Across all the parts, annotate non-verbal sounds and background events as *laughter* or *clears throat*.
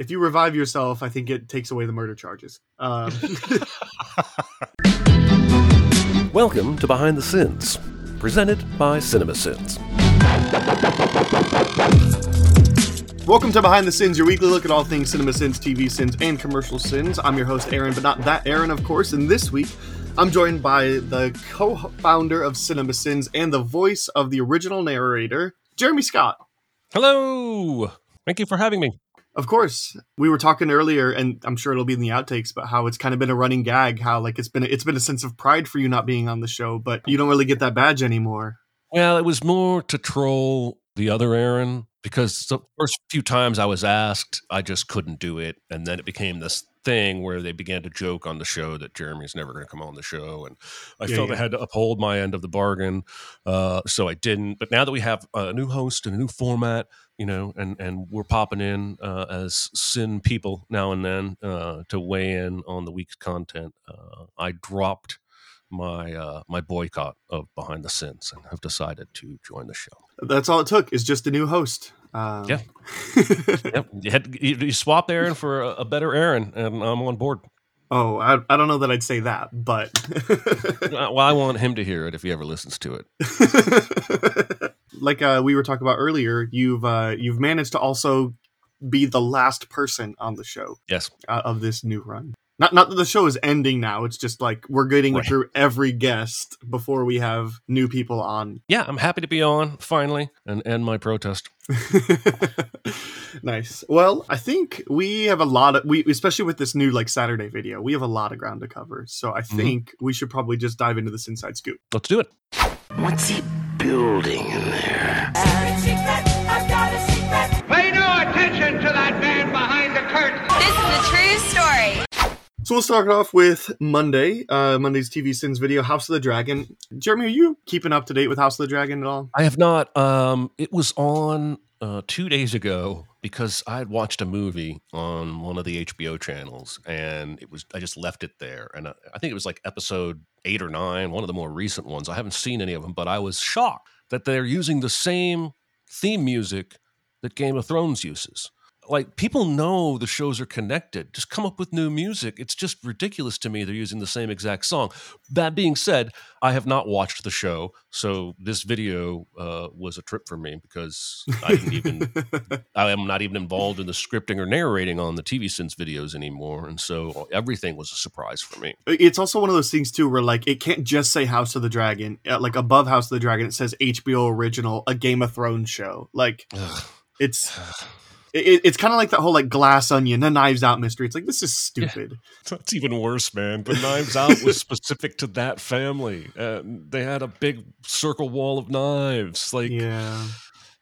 if you revive yourself, I think it takes away the murder charges. Um, *laughs* Welcome to Behind the Sins, presented by CinemaSins. welcome to Behind the Sins, your weekly look at all things cinema sins, TV sins, and commercial sins. I'm your host, Aaron, but not that Aaron, of course. And this week, I'm joined by the co-founder of Cinema Sins and the voice of the original narrator, Jeremy Scott. Hello! Thank you for having me. Of course, we were talking earlier, and I'm sure it'll be in the outtakes, but how it's kind of been a running gag. How like it's been it's been a sense of pride for you not being on the show, but you don't really get that badge anymore. Well, it was more to troll the other Aaron because the first few times I was asked, I just couldn't do it, and then it became this thing where they began to joke on the show that Jeremy's never going to come on the show, and I Yeah, felt yeah. I had to uphold my end of the bargain, uh, so I didn't. But now that we have a new host and a new format, you know, and and we're popping in uh, as sin people now and then uh, to weigh in on the week's content, uh, I dropped my uh, my boycott of Behind the Sins and have decided to join the show. That's all it took is just a new host. Um, Yeah. *laughs* Yep, you, had, you, you swap Aaron for a, a better Aaron, and I'm on board. oh, I, I don't know that I'd say that, but *laughs* Well, I want him to hear it if he ever listens to it. *laughs* like uh, we were talking about earlier, you've uh, you've managed to also be the last person on the show Yes, uh, of this new run. Not not that the show is ending now. It's just like we're getting Right. through every guest before we have new people on. yeah, I'm happy to be on finally and end my protest. *laughs* nice. Well, I think we have a lot of we especially with this new like Saturday video, we have a lot of ground to cover. So I think we should probably just dive into this inside scoop. Let's do it. What's he building in there? Pay no attention to that man behind the curtain. This is a true story. So we'll start off with Monday, uh, Monday's TV Sins video, House of the Dragon. Jeremy, are you keeping up to date with House of the Dragon at all? I have not. Um, it was on uh, two days ago because I had watched a movie on one of the HBO channels, and it was I just left it there, and I, I think it was like episode eight or nine, one of the more recent ones. I haven't seen any of them, but I was shocked that they're using the same theme music that Game of Thrones uses. Like people know the shows are connected. Just come up with new music. It's just ridiculous to me they're using the same exact song. That being said, I have not watched the show, so this video uh, was a trip for me because I didn't even *laughs* I am not even involved in the scripting or narrating on the TV Sins videos anymore, and so everything was a surprise for me. It's also one of those things too, where like it can't just say House of the Dragon. Uh, Like above House of the Dragon, it says HBO original, a Game of Thrones show. Like Ugh. it's *sighs* *sighs* it, it's kind of like that whole like Glass Onion, the Knives Out mystery. It's like this is stupid. *laughs* That's even worse, man. But Knives Out was *laughs* specific to that family. Uh, they had a big circle wall of knives. Like, Yeah.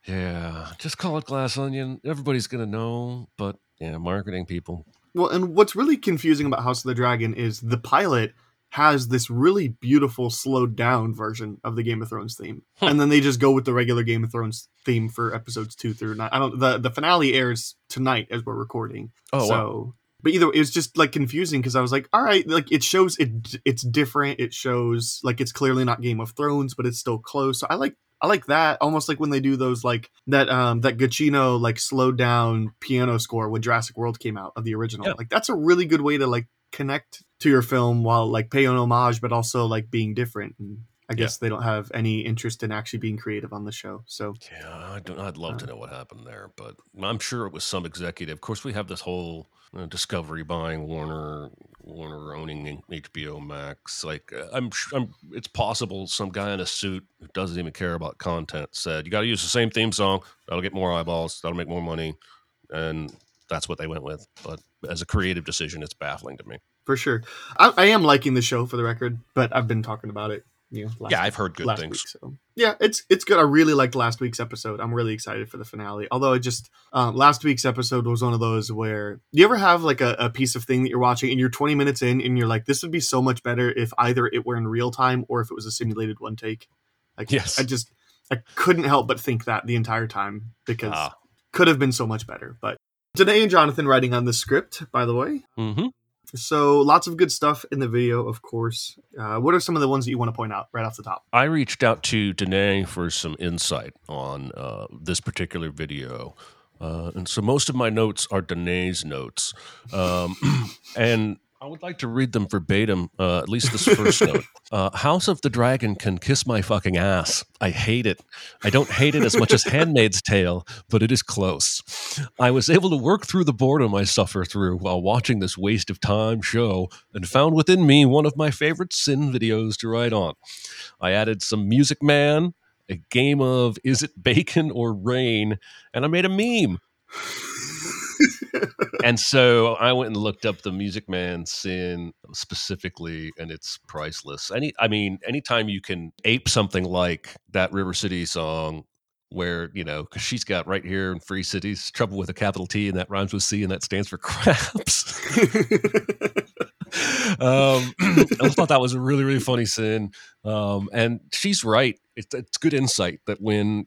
yeah, just call it Glass Onion. Everybody's gonna know. But yeah, marketing people. Well, and what's really confusing about House of the Dragon is the pilot has this really beautiful slowed down version of the Game of Thrones theme, Hmm. and then they just go with the regular Game of Thrones theme for episodes two through nine. I don't. The the finale airs tonight as we're recording. Oh, so, wow. but either it was just like confusing because I was like, all right, like it shows it it's different. It shows like it's clearly not Game of Thrones, but it's still close. So I like I like that almost like when they do those like that um that Giacchino like slowed down piano score when Jurassic World came out of the original. Yeah. Like that's a really good way to like connect to your film while like paying homage, but also like being different. And I guess they don't have any interest in actually being creative on the show. So Yeah, I don't, I'd love to know what happened there, but I'm sure it was some executive. Of course, we have this whole uh, Discovery buying Warner, Warner owning HBO Max. Like, uh, I'm, I'm, it's possible some guy in a suit who doesn't even care about content said, "You got to use the same theme song. That'll get more eyeballs. That'll make more money," and that's what they went with. But as a creative decision, it's baffling to me. For sure, I, I am liking the show for the record, but I've been talking about it. You know, last yeah, I've heard good things. week. So yeah, it's it's good. I really liked last week's episode. I'm really excited for the finale. Although I just um, last week's episode was one of those where you ever have like a, a piece of thing that you're watching and you're 20 minutes in and you're like, this would be so much better if either it were in real time or if it was a simulated one take. Like Yes. I just I couldn't help but think that the entire time because Ah. could have been so much better. But Danae and Jonathan writing on the script, by the way. hmm So lots of good stuff in the video, of course. Uh, what are some of the ones that you want to point out right off the top? I reached out to Danae for some insight on uh, this particular video, Uh, and so most of my notes are Danae's notes. Um, *clears throat* and I would like to read them verbatim, uh, at least this first note. *laughs* Uh, House of the Dragon can kiss my fucking ass. I hate it. I don't hate it as much as Handmaid's Tale, but it is close. I was able to work through the boredom I suffer through while watching this waste of time show and found within me one of my favorite sin videos to write on. I added some Music Man, a game of Is it Bacon or Rain, and I made a meme. And so I went and looked up the Music Man sin specifically, and it's priceless. Any, I mean, anytime you can ape something like that River City song, where you know, because she's got right here in Free Cities trouble with a capital T, and that rhymes with C, and that stands for craps. *laughs* um, *clears throat* I thought that was a really, really funny sin. Um, and she's right. It's, it's good insight that when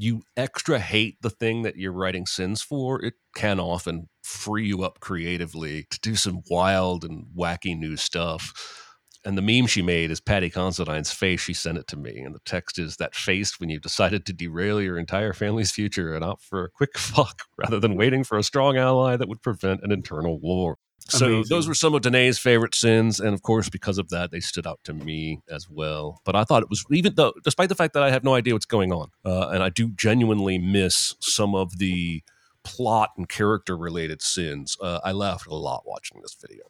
you extra hate the thing that you're writing sins for, it can often free you up creatively to do some wild and wacky new stuff. And the meme she made is Paddy Considine's face. She sent it to me. And the text is that face when you've decided to derail your entire family's future and opt for a quick *laughs* fuck rather than waiting for a strong ally that would prevent an internal war. So Amazing. those were some of Danae's favorite sins, and of course, because of that, they stood out to me as well. But I thought it was even though, despite the fact that I have no idea what's going on, uh, and I do genuinely miss some of the plot and character related sins. Uh, I laughed a lot watching this video.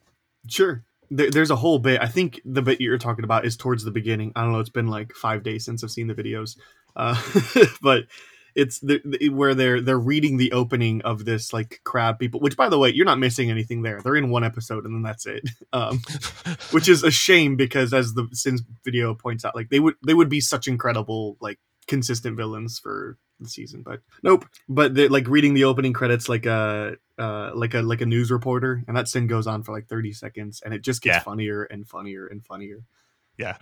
Sure. There, there's a whole bit. I think the bit you're talking about is towards the beginning. I don't know. It's been like five days since I've seen the videos, uh, *laughs* but it's the, the, where they're they're reading the opening of this like crab people. Which, by the way, you're not missing anything there. They're in one episode and then that's it. *laughs* Um, *laughs* which is a shame because, as the Sins video points out, like they would they would be such incredible like consistent villains for the season. But nope. But they're like reading the opening credits like a uh, like a like a news reporter, and that sin goes on for like 30 seconds, and it just gets Yeah. funnier and funnier and funnier. Yeah.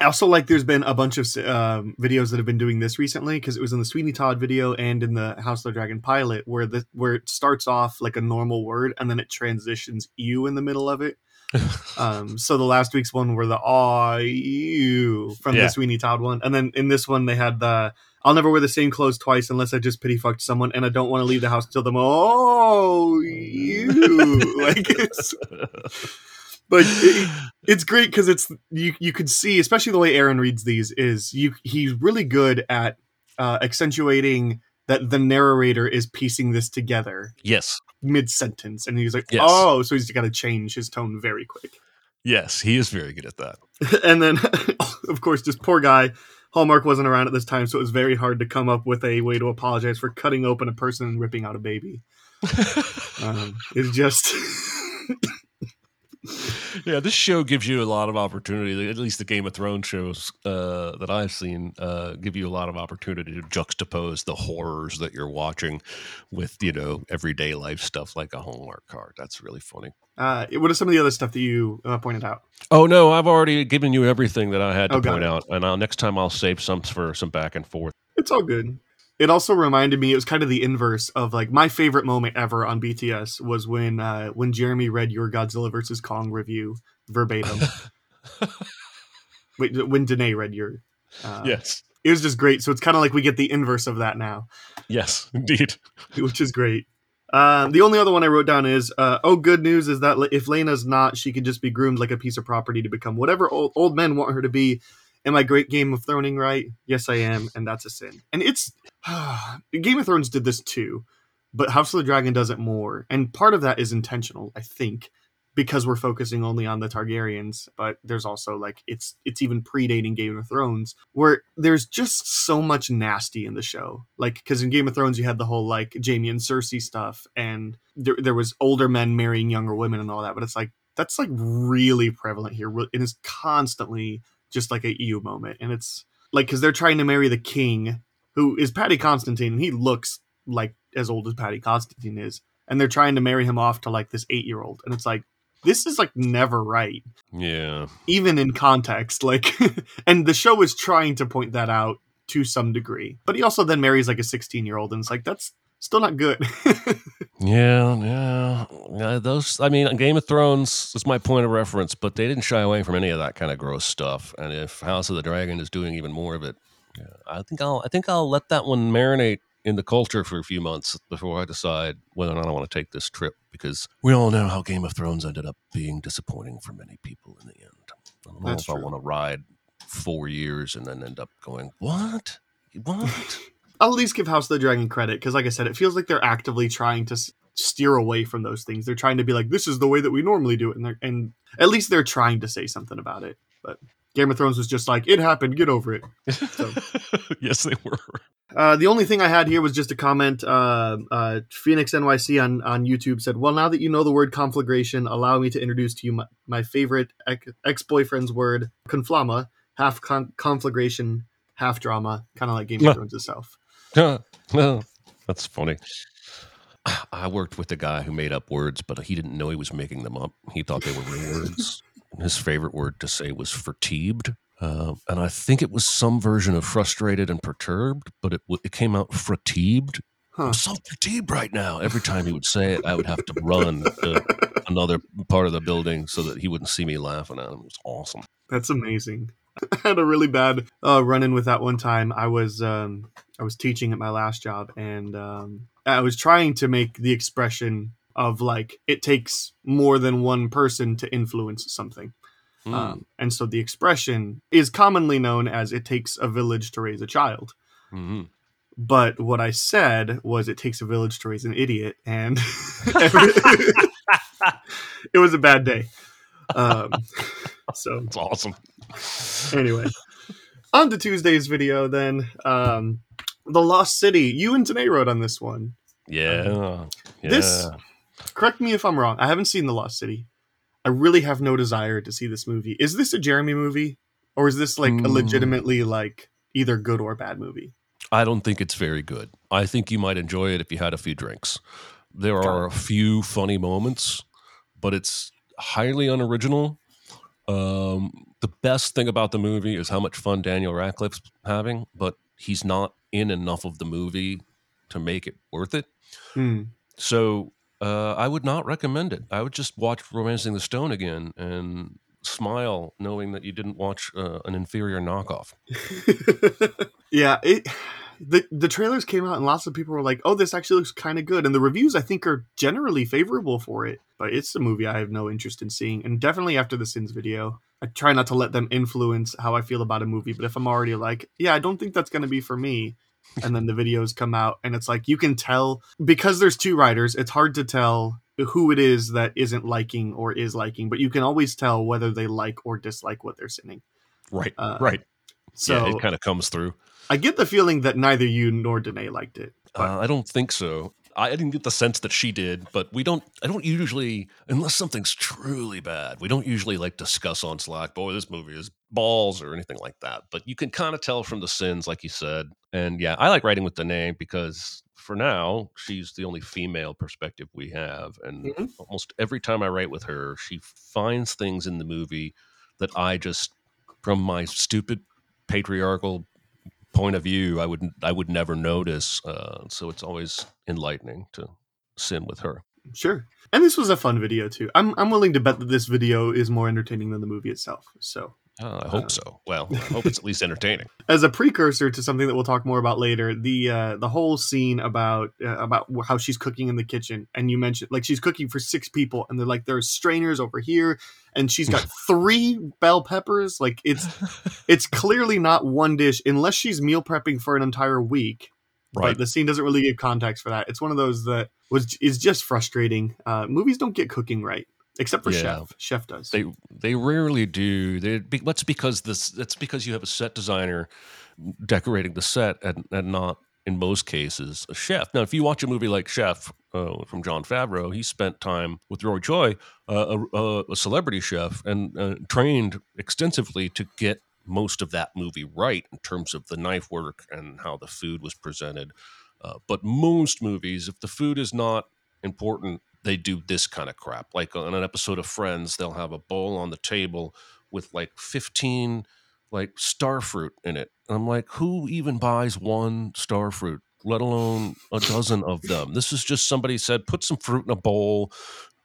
I also like there's been a bunch of um, videos that have been doing this recently because it was in the Sweeney Todd video and in the House of the Dragon pilot where the where it starts off like a normal word and then it transitions you in the middle of it. *laughs* Um, so the last week's one were the aw you from Yeah. the Sweeney Todd one, and then in this one they had the I'll never wear the same clothes twice unless I just pity fucked someone, and I don't want to leave the house till them. Oh, you *laughs* like it's, *laughs* but it, it's great because it's you you could see, especially the way Aaron reads these, is you he's really good at uh, accentuating that the narrator is piecing this together yes. mid sentence, and he's like, Yes. oh, so he's got to change his tone very quick. Yes, he is very good at that. *laughs* and then *laughs* of course just poor guy hallmark wasn't around at this time so it was very hard to come up with a way to apologize for cutting open a person and ripping out a baby *laughs* um, it's just *laughs* yeah, this show gives you a lot of opportunity. At least the Game of Thrones shows uh, that I've seen uh, give you a lot of opportunity to juxtapose the horrors that you're watching with, you know, everyday life stuff like a Hallmark card. That's really funny. uh, what are some of the other stuff that you uh, pointed out Oh no, I've already given you everything that I had to Oh, point it. out, and I'll, next time I'll save some for some back and forth. it's all good it also reminded me it was kind of the inverse of like my favorite moment ever on bts was when uh, when jeremy read your godzilla versus kong review verbatim *laughs* Wait, when Danae read your uh, yes, it was just great so it's kind of like we get the inverse of that now yes, indeed. *laughs* which is great. Um, the only other one I wrote down is, uh, oh, good news is that if Lena's not, she could just be groomed like a piece of property to become whatever old, old men want her to be. Am I great Game of Throning right? Yes, I am, and that's a sin. And it's *sighs* Game of Thrones did this too, but House of the Dragon does it more, and part of that is intentional, I think, because we're focusing only on the Targaryens. But there's also like it's it's even predating Game of Thrones, where there's just so much nasty in the show. Like because in Game of Thrones you had the whole like Jaime and Cersei stuff, and there there was older men marrying younger women and all that. But it's like that's like really prevalent here. It is constantly just like a EU moment, and it's like because they're trying to marry the king, who is Patty Constantine, and he looks like as old as Patty Constantine is, and they're trying to marry him off to like this eight year old, and it's like this is like never right. Yeah, even in context like *laughs* and the show is trying to point that out to some degree. But he also then marries like a 16 year old and it's like that's still not good *laughs* Yeah, yeah, yeah. Those, I mean, Game of Thrones is my point of reference, but they didn't shy away from any of that kind of gross stuff. And if House of the Dragon is doing even more of it, yeah, I think I'll, I think I'll let that one marinate in the culture for a few months before I decide whether or not I want to take this trip because we all know how Game of Thrones ended up being disappointing for many people in the end. I don't know That's if I want to ride four years and then end up going, What? What? I'll at least give House of the Dragon credit because, like I said, it feels like they're actively trying to s- steer away from those things. They're trying to be like, "This is the way that we normally do it," and and at least they're trying to say something about it. But Game of Thrones was just like, "It happened, get over it." *laughs* yes, they were. Uh, the only thing I had here was just a comment. Uh, uh, Phoenix NYC on, on YouTube said, "Well, now that you know the word conflagration, allow me to introduce to you my, my favorite ex boyfriend's word, conflama, half con- conflagration, half drama, kind of like Game of Thrones itself." *laughs* That's funny. I worked with a guy who made up words, but he didn't know he was making them up. He thought they were real words. *laughs* His favorite word to say was fatigued. Uh, and I think it was some version of frustrated and perturbed, but it, w- it came out fatigued. Huh. I'm so fatigued right now. Every time he would say it, I would have to run to *laughs* another part of the building so that he wouldn't see me laughing at him. It was awesome. That's amazing. I had a really bad uh, run in with that one time. I was um, I was teaching at my last job, and um, I was trying to make the expression of like it takes more than one person to influence something. Mm. Um, and so the expression is commonly known as it takes a village to raise a child. Mhm. But what I said was it takes a village to raise an idiot. And *laughs* it was a bad day. Um, *laughs* so It's awesome. anyway, on to Tuesday's video then. Um, the Lost City. You and Danae wrote on this one. Yeah. yeah. This- Correct me if I'm wrong. I haven't seen The Lost City. I really have no desire to see this movie. Is this a Jeremy movie? Or is this like a Mm. legitimately like either good or bad movie? I don't think it's very good. I think you might enjoy it if you had a few drinks. There are a few funny moments, but it's highly unoriginal. Um, the best thing about the movie is how much fun Daniel Radcliffe's having, but he's not in enough of the movie to make it worth it. Hmm. So uh, I would not recommend it. I would just watch Romancing the Stone again and smile knowing that you didn't watch uh, an inferior knockoff. *laughs* yeah, it the the trailers came out and lots of people were like, "Oh, this actually looks kind of good," and the reviews I think are generally favorable for it. But it's a movie I have no interest in seeing, and definitely after the Sins video, I try not to let them influence how I feel about a movie. But if I'm already like, "Yeah, I don't think that's going to be for me," and then the videos come out and it's like you can tell because there's two writers, it's hard to tell who it is that isn't liking or is liking, but you can always tell whether they like or dislike what they're sending. Right, Uh, right. So yeah, it kind of comes through. I get the feeling that neither you nor Danae liked it. But Uh, I don't think so. I, didn't get the sense that she did, but we don't. I don't usually, unless something's truly bad, we don't usually like discuss on Slack. Boy, this movie is balls or anything like that. But you can kind of tell from the sins, like you said. And yeah, I like writing with Danae because for now she's the only female perspective we have, and Mhm. almost every time I write with her, she finds things in the movie that I just, from my stupid patriarchal point of view, I would I would never notice. Uh, so it's always enlightening to sin with her. sure. And this was a fun video too. I'm I'm willing to bet that this video is more entertaining than the movie itself. So, Uh, I hope Uh, so. Well, I hope it's at least *laughs* entertaining. as a precursor to something that we'll talk more about later, the uh, the whole scene about uh, about how she's cooking in the kitchen, and you mentioned like she's cooking for six people, and they're like there's strainers over here, and she's got *laughs* three bell peppers. Like it's *laughs* it's clearly not one dish unless she's meal prepping for an entire week. Right. But the scene doesn't really give context for that. It's one of those that was is just frustrating. Uh, movies don't get cooking right, except for Yeah. Chef. Chef does. They they rarely do. They that's because this that's because you have a set designer decorating the set and, and not in most cases a chef. Now, if you watch a movie like Chef uh, from Jon Favreau, he spent time with Roy Choi, uh, a, a, a celebrity chef, and uh, trained extensively to get most of that movie right in terms of the knife work and how the food was presented. Uh, but most movies, if the food is not important, they do this kind of crap. Like on an episode of Friends, they'll have a bowl on the table with like 15 like starfruit in it. And I'm like, who even buys one starfruit, let alone a dozen of them? This is just somebody said, put some fruit in a bowl.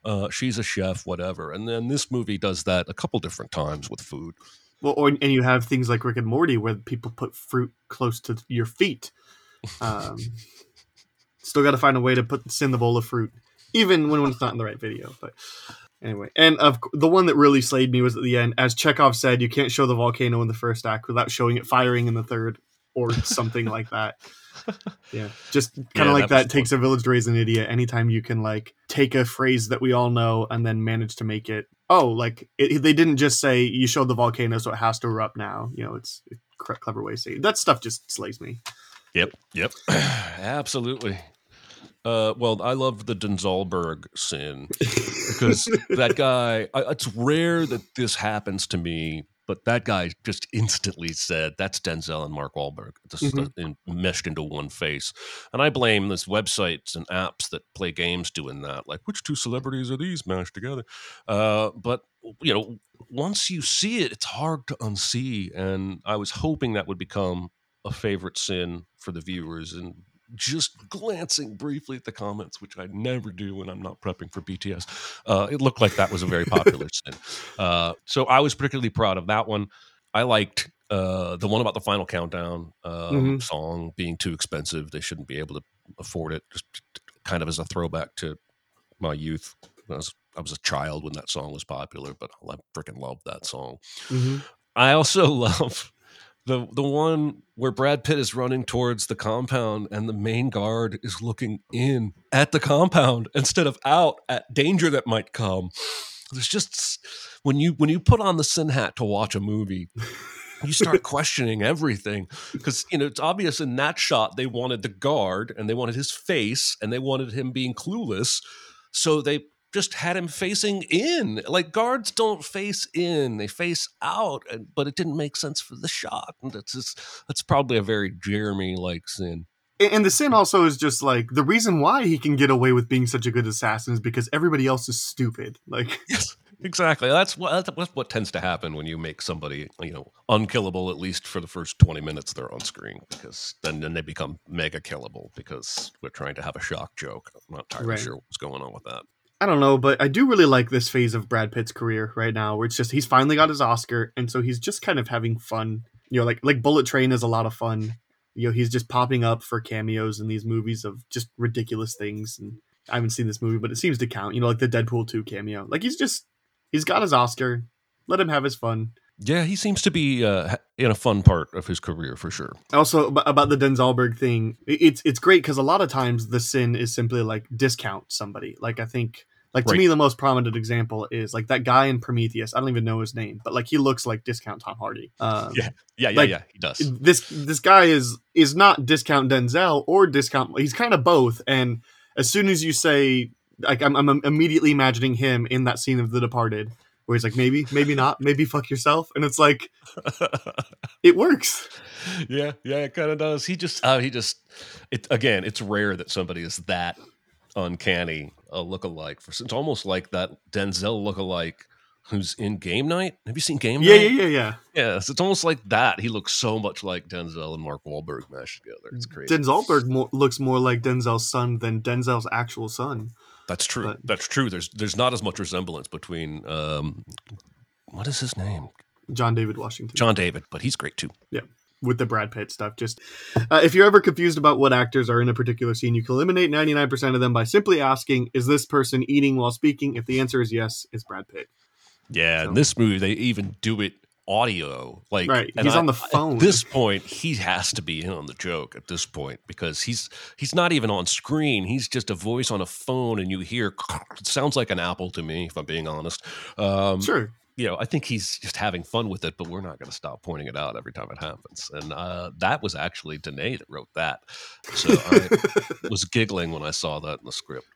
Uh, she's a chef, whatever. And then this movie does that a couple different times with food. Well, or, and you have things like Rick and Morty where people put fruit close to your feet. Um, *laughs* Still got to find a way to put sin the bowl of fruit, even when, it's not in the right video. But anyway, and of the one that really slayed me was at the end. As Chekhov said, you can't show the volcano in the first act without showing it firing in the third, or *laughs* something like that. Yeah, just kind of Yeah, like that that. Takes a village to raise an idiot. Anytime you can like take a phrase that we all know and then manage to make it. Oh, like it, they didn't just say you showed the volcano, so it has to erupt now. You know, it's a clever way to say it. that stuff. Just slays me. Yep, yep, *clears throat* absolutely. Uh, well, I love the Denzalberg sin *laughs* because that guy. I, it's rare that this happens to me, but that guy just instantly said, "That's Denzel and Mark Wahlberg, just Mhm. in, meshed into one face." And I blame this websites and apps that play games doing that. Like, which two celebrities are these mashed together? Uh, but you know, once you see it, it's hard to unsee. And I was hoping that would become a favorite sin for the viewers and just glancing briefly at the comments, which I never do when I'm not prepping for BTS, uh, it looked like that was a very popular *laughs* sin. Uh, so I was particularly proud of that one. I liked uh, the one about the final countdown um, Mhm. song being too expensive. They shouldn't be able to afford it. Just kind of as a throwback to my youth. I was, I was a child when that song was popular, but I freaking loved that song. Mm-hmm. I also *laughs* love the the one where Brad Pitt is running towards the compound and the main guard is looking in at the compound instead of out at danger that might come. There's just when you when you put on the sin hat to watch a movie, *laughs* you start questioning everything because you know it's obvious in that shot they wanted the guard and they wanted his face and they wanted him being clueless, so they just had him facing in. Like guards don't face in; they face out. and- But it didn't make sense for the shot. And that's just that's probably a very Jeremy like sin. And the sin also is just like the reason why he can get away with being such a good assassin is because everybody else is stupid. Like, *laughs* Yes, exactly. That's what that's what tends to happen when you make somebody you know unkillable at least for the first twenty minutes they're on screen because then then they become mega killable because we're trying to have a shock joke. I'm not entirely Right. sure what's going on with that. I don't know, but I do really like this phase of Brad Pitt's career right now, where it's just he's finally got his Oscar, and so he's just kind of having fun. You know, like like Bullet Train is a lot of fun. You know, he's just popping up for cameos in these movies of just ridiculous things. And I haven't seen this movie, but it seems to count. You know, like the Deadpool two cameo. Like he's just he's got his Oscar. Let him have his fun. Yeah, he seems to be uh, in a fun part of his career for sure. Also about the Denzalberg thing, it's it's great because a lot of times the sin is simply like discount somebody. Like I think, like to Right. me, the most prominent example is like that guy in Prometheus. I don't even know his name, but like he looks like discount Tom Hardy. Um, Yeah. Yeah, yeah, Like, yeah. He does. This this guy is is not discount Denzel or discount. He's kind of both. And as soon as you say like I'm, I'm immediately imagining him in that scene of The Departed. Where he's like, maybe, maybe not, maybe fuck yourself, and it's like, *laughs* it works. yeah, yeah, it kind of does. He just, uh, he just, it again. It's rare that somebody is that uncanny a lookalike. For it's almost like that Denzel look-alike who's in Game Night. Have you seen Game Night? Yeah, Night? yeah, yeah, yeah. Yes, it's almost like that. He looks so much like Denzel and Mark Wahlberg mashed together. It's crazy. Denzelberg mo- looks more like Denzel's son than Denzel's actual son. That's true. but- That's true. There's there's not as much resemblance between um, what is his name? John David Washington. John David, but he's great too. With the Brad Pitt stuff. Just uh, if you're ever confused about what actors are in a particular scene, you can eliminate 99% of them by simply asking, "Is this person eating while speaking?" If the answer is yes, it's Brad Pitt. Yeah, So- in this movie they even do it audio. Like Right, he's I- on the phone. At this point, he has to be in on the joke at this point because he's he's not even on screen. He's just a voice on a phone, and you hear *laughs* it sounds like an apple to me, if I'm being honest. Um, Sure. You know, I think he's just having fun with it, but we're not going to stop pointing it out every time it happens. And uh, that was actually Danae that wrote that, so I *laughs* was giggling when I saw that in the script.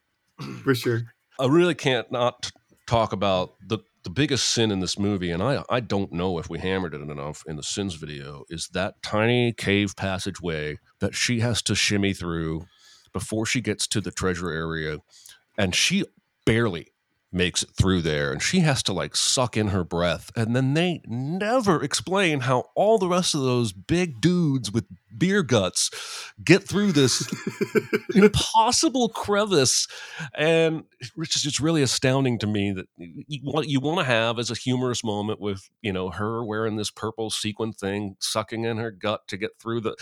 For sure. I really can't not talk about the the biggest sin in this movie, and I I don't know if we hammered it enough in the sins video, is that tiny cave passageway that she has to shimmy through before she gets to the treasure area, and she barely makes it through there and she has to like suck in her breath and then they never explain how all the rest of those big dudes with beer guts get through this *laughs* impossible crevice and it's just it's really astounding to me that you, what you want to have is a humorous moment with you know her wearing this purple sequin thing sucking in her gut to get through the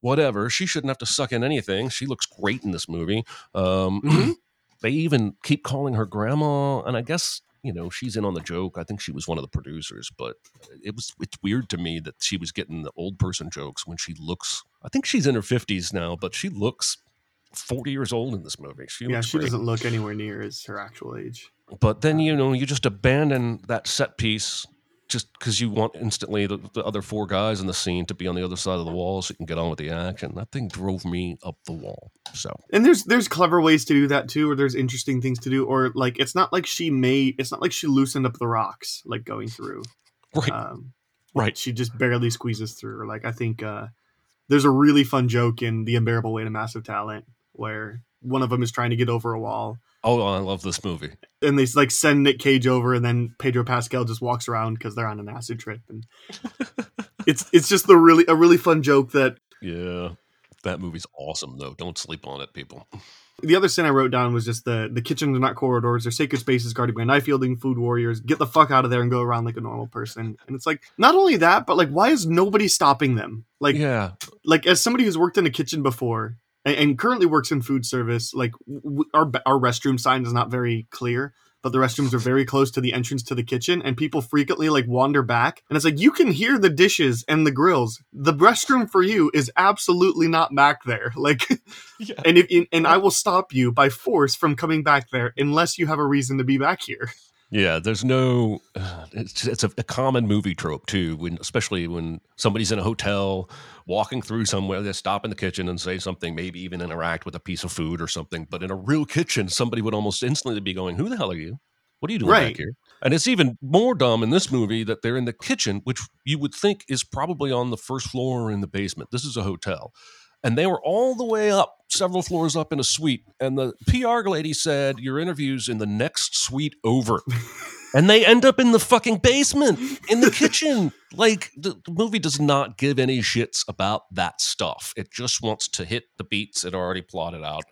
whatever. She shouldn't have to suck in anything. She looks great in this movie. Um, Mhm. They even keep calling her grandma, and I guess you know she's in on the joke. I think she was one of the producers, but it was it's weird to me that she was getting the old person jokes when she looks. I think she's in her fifties now, but she looks forty years old in this movie. She yeah, she great. doesn't look anywhere near as her actual age. But then um, you know you just abandon that set piece just because you want instantly the, the other four guys in the scene to be on the other side of the wall so you can get on with the action. That thing drove me up the wall. So And there's there's clever ways to do that too, or there's interesting things to do, or like it's not like she made it's not like she loosened up the rocks like going through. right, Um, right. she just barely squeezes through. Like I think uh, there's a really fun joke in The Unbearable Weight of Massive Talent where one of them is trying to get over a wall, Oh, I love this movie. and they like send Nick Cage over, and then Pedro Pascal just walks around because they're on an acid trip, and *laughs* it's it's just the really a really fun joke that Yeah, that movie's awesome though. Don't sleep on it, people. the other sin I wrote down was just the the kitchens are not corridors; they're sacred spaces guarded by knife wielding food warriors. Get the fuck out of there and go around like a normal person. And it's like not only that, but like why is nobody stopping them? Like yeah, like as somebody who's worked in a kitchen before and, and currently works in food service, like w- our our restroom sign is not very clear. But the restrooms are very close to the entrance to the kitchen, and people frequently like wander back. And it's like you can hear the dishes and the grills. The restroom for you is absolutely not back there. *laughs* Like, yeah. and if and I will stop you by force from coming back there unless you have a reason to be back here. Yeah, there's no. *sighs* It's it's a, a common movie trope too. When especially when somebody's in a hotel, walking through somewhere, they stop in the kitchen and say something, maybe even interact with a piece of food or something. But in a real kitchen, somebody would almost instantly be going, "Who the hell are you? What are you doing Right. back here?" And it's even more dumb in this movie that they're in the kitchen, which you would think is probably on the first floor or in the basement. This is a hotel. And they were all the way up, several floors up in a suite. And the PR lady said, Your interview's in the next suite over *laughs* and they end up in the fucking basement in the kitchen like the, the movie does not give any shits about that stuff it just wants to hit the beats it already plotted out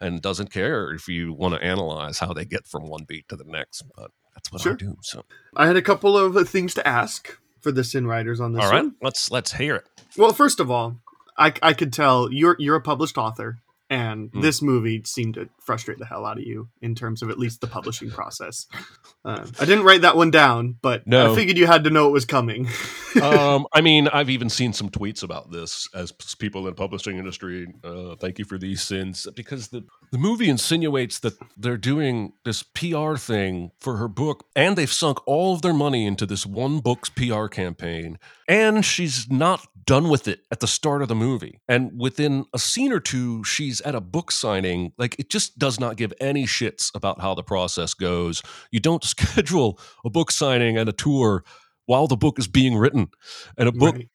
and doesn't care if you want to analyze how they get from one beat to the next but that's what i Sure. do so I had a couple of uh, things to ask for the Sin Riders on this all right one. let's let's hear it Well, first of all, I, I could tell you're you're a published author, and Hmm. this movie seemed to frustrate the hell out of you in terms of at least the publishing process. Uh, I didn't write that one down, but No. I figured you had to know it was coming. *laughs* um, *laughs* I mean, I've even seen some tweets about this as people in the publishing industry. Uh, thank you for these sins, because the the movie insinuates that they're doing this PR thing for her book, and they've sunk all of their money into this one book's PR campaign, and she's not done with it at the start of the movie. And within a scene or two, she's at a book signing. Like it just does not give any shits about how the process goes. You don't *laughs* schedule a book signing and a tour while the book is being written. And a book, Right.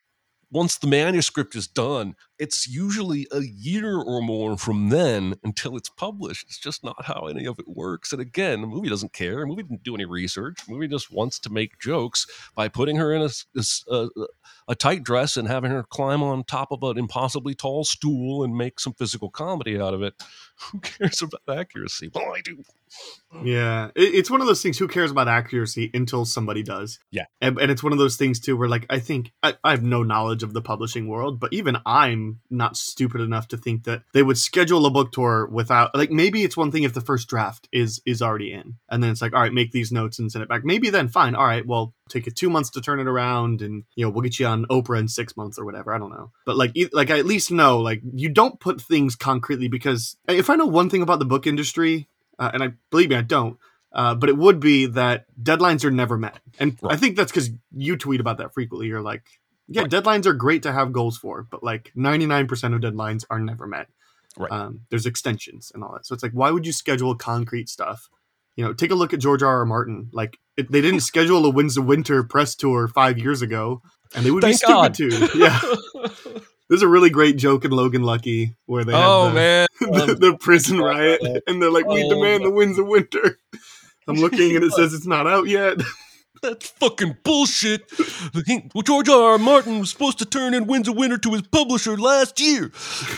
once the manuscript is done, it's usually a year or more from then until it's published. It's just not how any of it works. And again, the movie doesn't care. The movie didn't do any research. The movie just wants to make jokes by putting her in a a tight dress and having her climb on top of an impossibly tall stool and make some physical comedy out of it. *laughs* Who cares about accuracy? Well, I do. Yeah, it, it's one of those things. Who cares about accuracy until somebody does? Yeah. and, and it's one of those things too, where like I think I, I have no knowledge of the publishing world, but even I'm not stupid enough to think that they would schedule a book tour without like maybe it's one thing if the first draft is is already in, and then it's like all right, make these notes and send it back. Maybe then fine, all right, well take it two months to turn it around, and you know we'll get you on Oprah in six months or whatever. I don't know, but like e- like I at least know like you don't put things concretely because if I know one thing about the book industry uh, and I believe me, I don't. Uh, but it would be that deadlines are never met, and I think that's because you tweet about that frequently. You're like, yeah, Right. deadlines are great to have goals for, but like 99% of deadlines are never met. Right. Um, there's extensions and all that, so it's like, why would you schedule concrete stuff? You know, take a look at George R. R. Martin. Like, it, they didn't *laughs* schedule a Winds of Winter press tour five years ago, and they would Thank be God. stupid to. Yeah, *laughs* there's a really great joke in Logan Lucky where they oh have the, man, *laughs* the, the prison riot, and they're like, "We Oh, demand the winds of winter." I'm looking, and it says it's not out yet. That's fucking bullshit. Well, George R. R. Martin was supposed to turn in Winds of Winter to his publisher last year.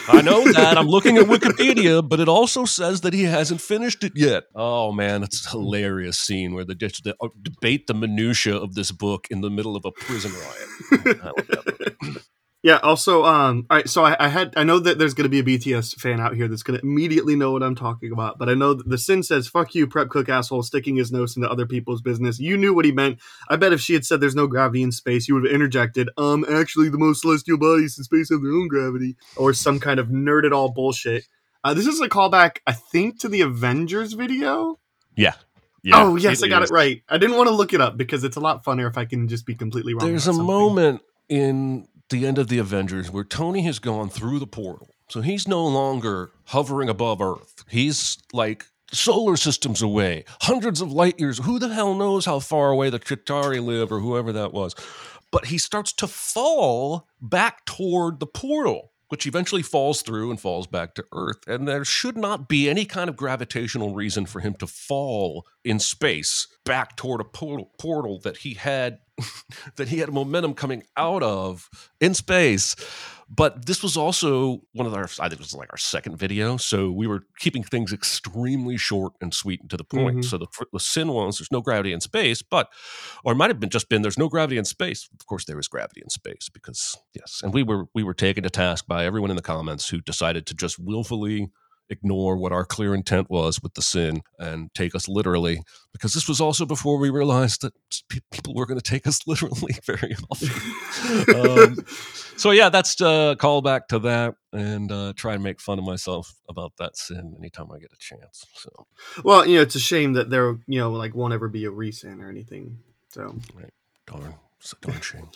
I know that. I'm looking at Wikipedia, but it also says that he hasn't finished it yet. Oh man, it's a hilarious scene where they just uh, debate the minutia of this book in the middle of a prison riot. I love that movie. Yeah. Also, um, all right. So I, I had I know that there's going to be a BTS fan out here that's going to immediately know what I'm talking about. But I know that the sin says "fuck you, prep cook asshole," sticking his nose into other people's business. You knew what he meant. I bet if she had said "there's no gravity in space," you would have interjected, "Um, actually, the most celestial bodies in space have their own gravity," or some kind of nerd it all bullshit. Uh, this is a callback, I think, to the Avengers video. Yeah. Yeah, oh yes, I got is. it right. I didn't want to look it up because it's a lot funnier if I can just be completely wrong. There's a something. moment in the end of the Avengers where Tony has gone through the portal. So he's no longer hovering above Earth. He's like solar systems away, hundreds of light years. Who the hell knows how far away the Chitauri live or whoever that was? But he starts to fall back toward the portal, which eventually falls through and falls back to Earth. And there should not be any kind of gravitational reason for him to fall in space back toward a portal, portal that he had *laughs* that he had momentum coming out of in space. But this was also one of our, I think it was like our second video. So we were keeping things extremely short and sweet and to the point. Mhm. So the, the sin was there's no gravity in space, but, or it might have been just been there's no gravity in space. Of course, there is gravity in space because, yes. And we were, we were taken to task by everyone in the comments who decided to just willfully ignore what our clear intent was with the sin and take us literally because this was also before we realized that pe- people were going to take us *laughs* literally very often. um, so yeah, that's a callback to that, and uh, try and make fun of myself about that sin anytime I get a chance. So Well, you know, it's a shame that there, you know, like won't ever be a resin or anything. So, darn, it's a darn shame.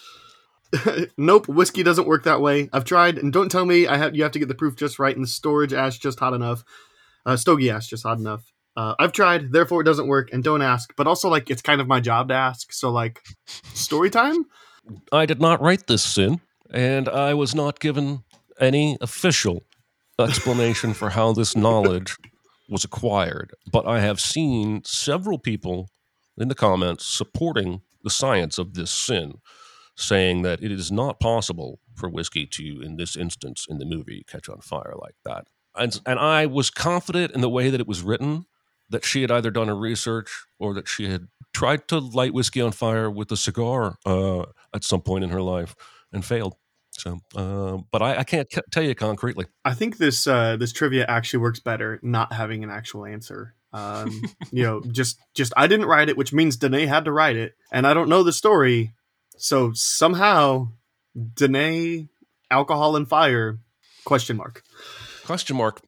*laughs* nope, whiskey doesn't work that way. I've tried, and don't tell me I have. You have to get the proof just right, and the storage ash just hot enough, uh, stogie ash just hot enough. Uh, I've tried, therefore it doesn't work, and don't ask. But also, like, it's kind of my job to ask. So, like, story time. I did not write this sin, and I was not given any official explanation for how this knowledge was acquired. But I have seen several people in the comments supporting the science of this sin, saying that it is not possible for whiskey to, in this instance, in the movie, catch on fire like that. And, and I was confident in the way that it was written that she had either done her research or that she had tried to light whiskey on fire with a cigar uh, at some point in her life and failed. So, uh, but I, I can't c- tell you concretely. I think this uh, this trivia actually works better not having an actual answer. Um, you know, just just I didn't write it, which means Danae had to write it, and I don't know the story. So somehow, Danae, alcohol and fire? Question mark. Question mark.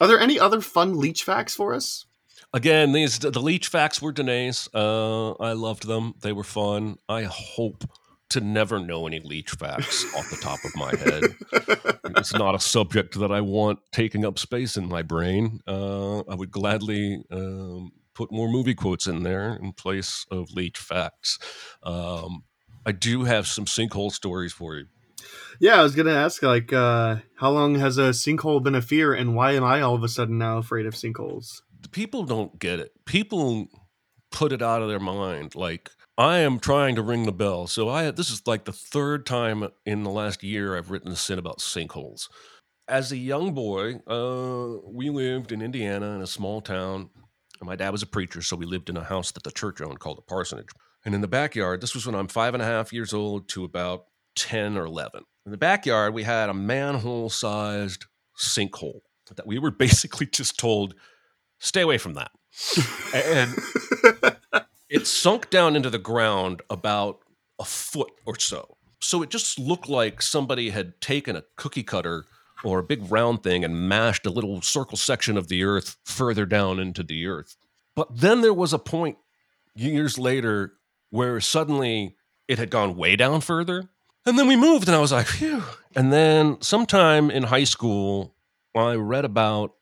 Are there any other fun leech facts for us? Again, these the leech facts were Danae's. Uh, I loved them. They were fun. I hope to never know any leech facts *laughs* off the top of my head. It's not a subject that I want taking up space in my brain. Uh, I would gladly um, put more movie quotes in there in place of leech facts. Um, I do have some sinkhole stories for you. Yeah, I was gonna ask, like, uh, how long has a sinkhole been a fear, and why am I all of a sudden now afraid of sinkholes? people don't get it. People put it out of their mind. Like I am trying to ring the bell. So I this is like the third time in the last year I've written a sin about sinkholes. As a young boy, uh, we lived in Indiana in a small town. And my dad was a preacher, so we lived in a house that the church owned called a parsonage. And in the backyard, this was when I'm five and a half years old to about 10 or 11. In the backyard, we had a manhole sized sinkhole that we were *laughs* basically just told stay away from that. and *laughs* it sunk down into the ground about a foot or so. So it just looked like somebody had taken a cookie cutter or a big round thing and mashed a little circle section of the earth further down into the earth. But then there was a point years later where suddenly it had gone way down further. And then we moved, and I was like, phew. And then sometime in high school, I read about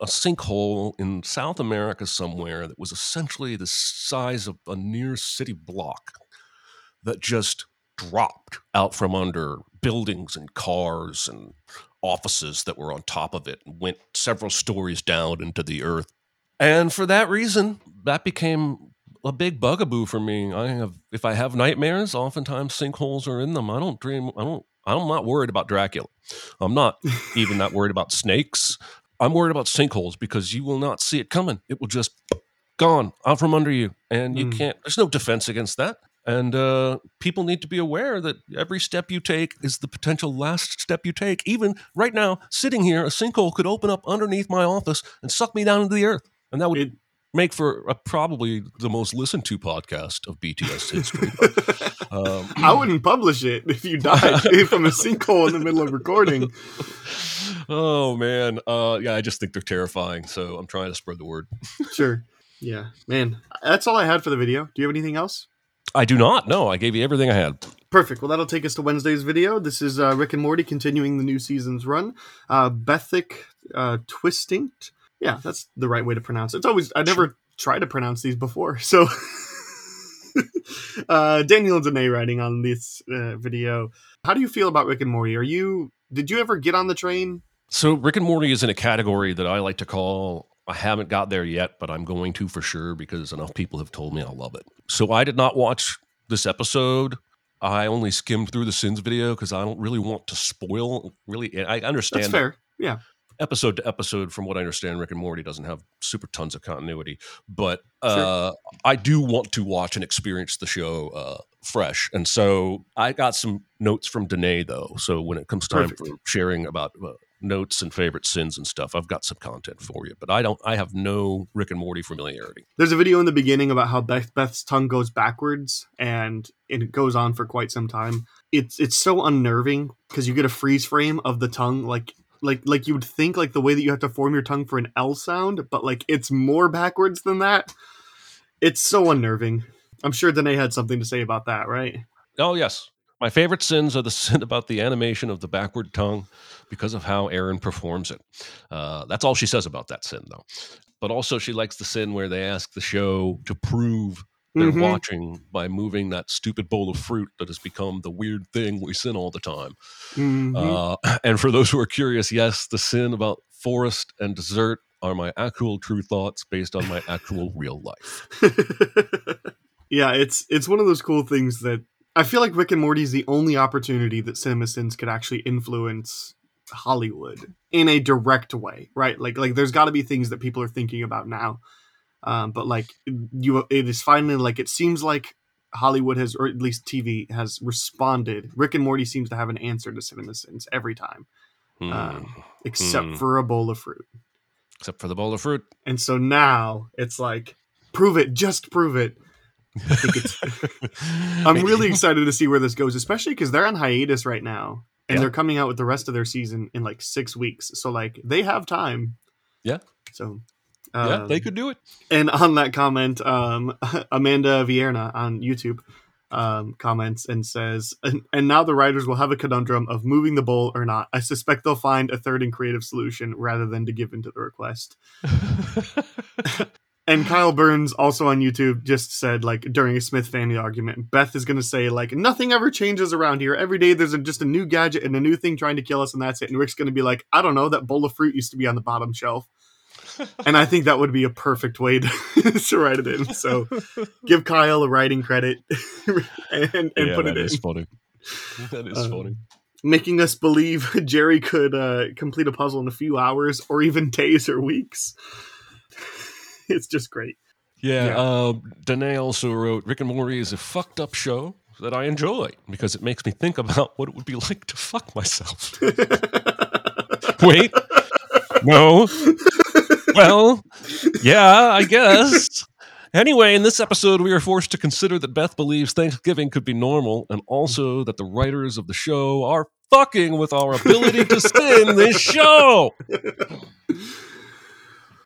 a sinkhole in South America somewhere that was essentially the size of a near city block that just dropped out from under buildings and cars and offices that were on top of it and went several stories down into the earth. And for that reason, that became a big bugaboo for me. I have if I have nightmares, oftentimes sinkholes are in them. I don't dream I don't I'm not worried about Dracula. I'm not even that worried about snakes. I'm worried about sinkholes because you will not see it coming. It will just gone out from under you, and you Mm. can't. There's no defense against that. And uh, people need to be aware that every step you take is the potential last step you take. Even right now, sitting here, a sinkhole could open up underneath my office and suck me down into the earth. And that would It- make for a, probably the most listened to podcast of BTS history. *laughs* Um, I wouldn't publish it if you died *laughs* from a sinkhole in the middle of recording. oh man, uh, yeah, I just think they're terrifying. So I'm trying to spread the word. *laughs* Sure. Yeah, man. That's all I had for the video. Do you have anything else? I do not. No, I gave you everything I had. Perfect. Well, that'll take us to Wednesday's video. This is uh, Rick and Morty continuing the new season's run. Uh, Bethic uh, Twinstinct. Yeah, that's the right way to pronounce it. It's always I never tried to pronounce these before, *laughs* so. uh, Daniel Dene writing on this uh, video. How do you feel about Rick and Morty? Are you? Did you ever get on the train? So Rick and Morty is in a category that I like to call I haven't got there yet, but I'm going to for sure because enough people have told me I love it. So I did not watch this episode. I only skimmed through the Sins video because I don't really want to spoil. Really, I understand That's fair. Yeah. Episode to episode. From what I understand, Rick and Morty doesn't have super tons of continuity, but uh, I do want to watch and experience the show uh, fresh. And so I got some notes from Danae though. So when it comes time Perfect. for sharing about uh, notes and favorite sins and stuff, I've got some content for you. But I don't. I have no Rick and Morty familiarity. There's a video in the beginning about how Beth, Beth's tongue goes backwards, and it goes on for quite some time. It's it's so unnerving because you get a freeze frame of the tongue, like like like you would think like the way that you have to form your tongue for an L sound, but like it's more backwards than that. It's so unnerving. I'm sure Danae had something to say about that, right? Oh yes. My favorite sins are the *laughs* sin about the animation of the backward tongue because of how Aaron performs it. Uh, that's all she says about that sin, though. But also, she likes the sin where they ask the show to prove they're Mhm. watching by moving that stupid bowl of fruit that has become the weird thing we sin all the time. Mhm. Uh, *laughs* and for those who are curious, yes, the sin about forest and dessert are my actual true thoughts based on my actual real life. *laughs* yeah, it's it's one of those cool things that I feel like Rick and Morty is the only opportunity that CinemaSins could actually influence Hollywood in a direct way, right? Like like there's got to be things that people are thinking about now, um, but like you, it is finally like it seems like Hollywood has, or at least TV has responded. Rick and Morty seems to have an answer to CinemaSins every time, Hmm. um, except Hmm. for a bowl of fruit. Except for the bowl of fruit. And so now it's like, prove it, just prove it. I think it's *laughs* I'm really excited to see where this goes, especially because they're on hiatus right now, and Yeah. they're coming out with the rest of their season in like six weeks. So like they have time. Yeah. So. Yeah, um, they could do it. And on that comment, um, *laughs* Amanda Vierna on YouTube um, comments and says, and, and now the writers will have a conundrum of moving the bowl or not. I suspect they'll find a third and creative solution rather than to give in to the request. *laughs* And Kyle Burns also on YouTube just said like during a Smith family argument, Beth is gonna say like nothing ever changes around here. Every day there's a, just a new gadget and a new thing trying to kill us, and that's it. And Rick's gonna be like, I don't know, that bowl of fruit used to be on the bottom shelf. And I think that would be a perfect way to, *laughs* to write it in. So give Kyle a writing credit *laughs* and, and yeah, put it that in, is funny. *laughs* That is Um, funny. making us believe Jerry could uh, complete a puzzle in a few hours or even days or weeks. It's just great. Yeah, yeah. Um, Danae also wrote Rick and Morty is a fucked up show that I enjoy because it makes me think about what it would be like to fuck myself. Wait, no. Well, yeah, I guess. Anyway, in this episode, we are forced to consider that Beth believes Thanksgiving could be normal and also that the writers of the show are fucking with our ability to spin this show. *laughs*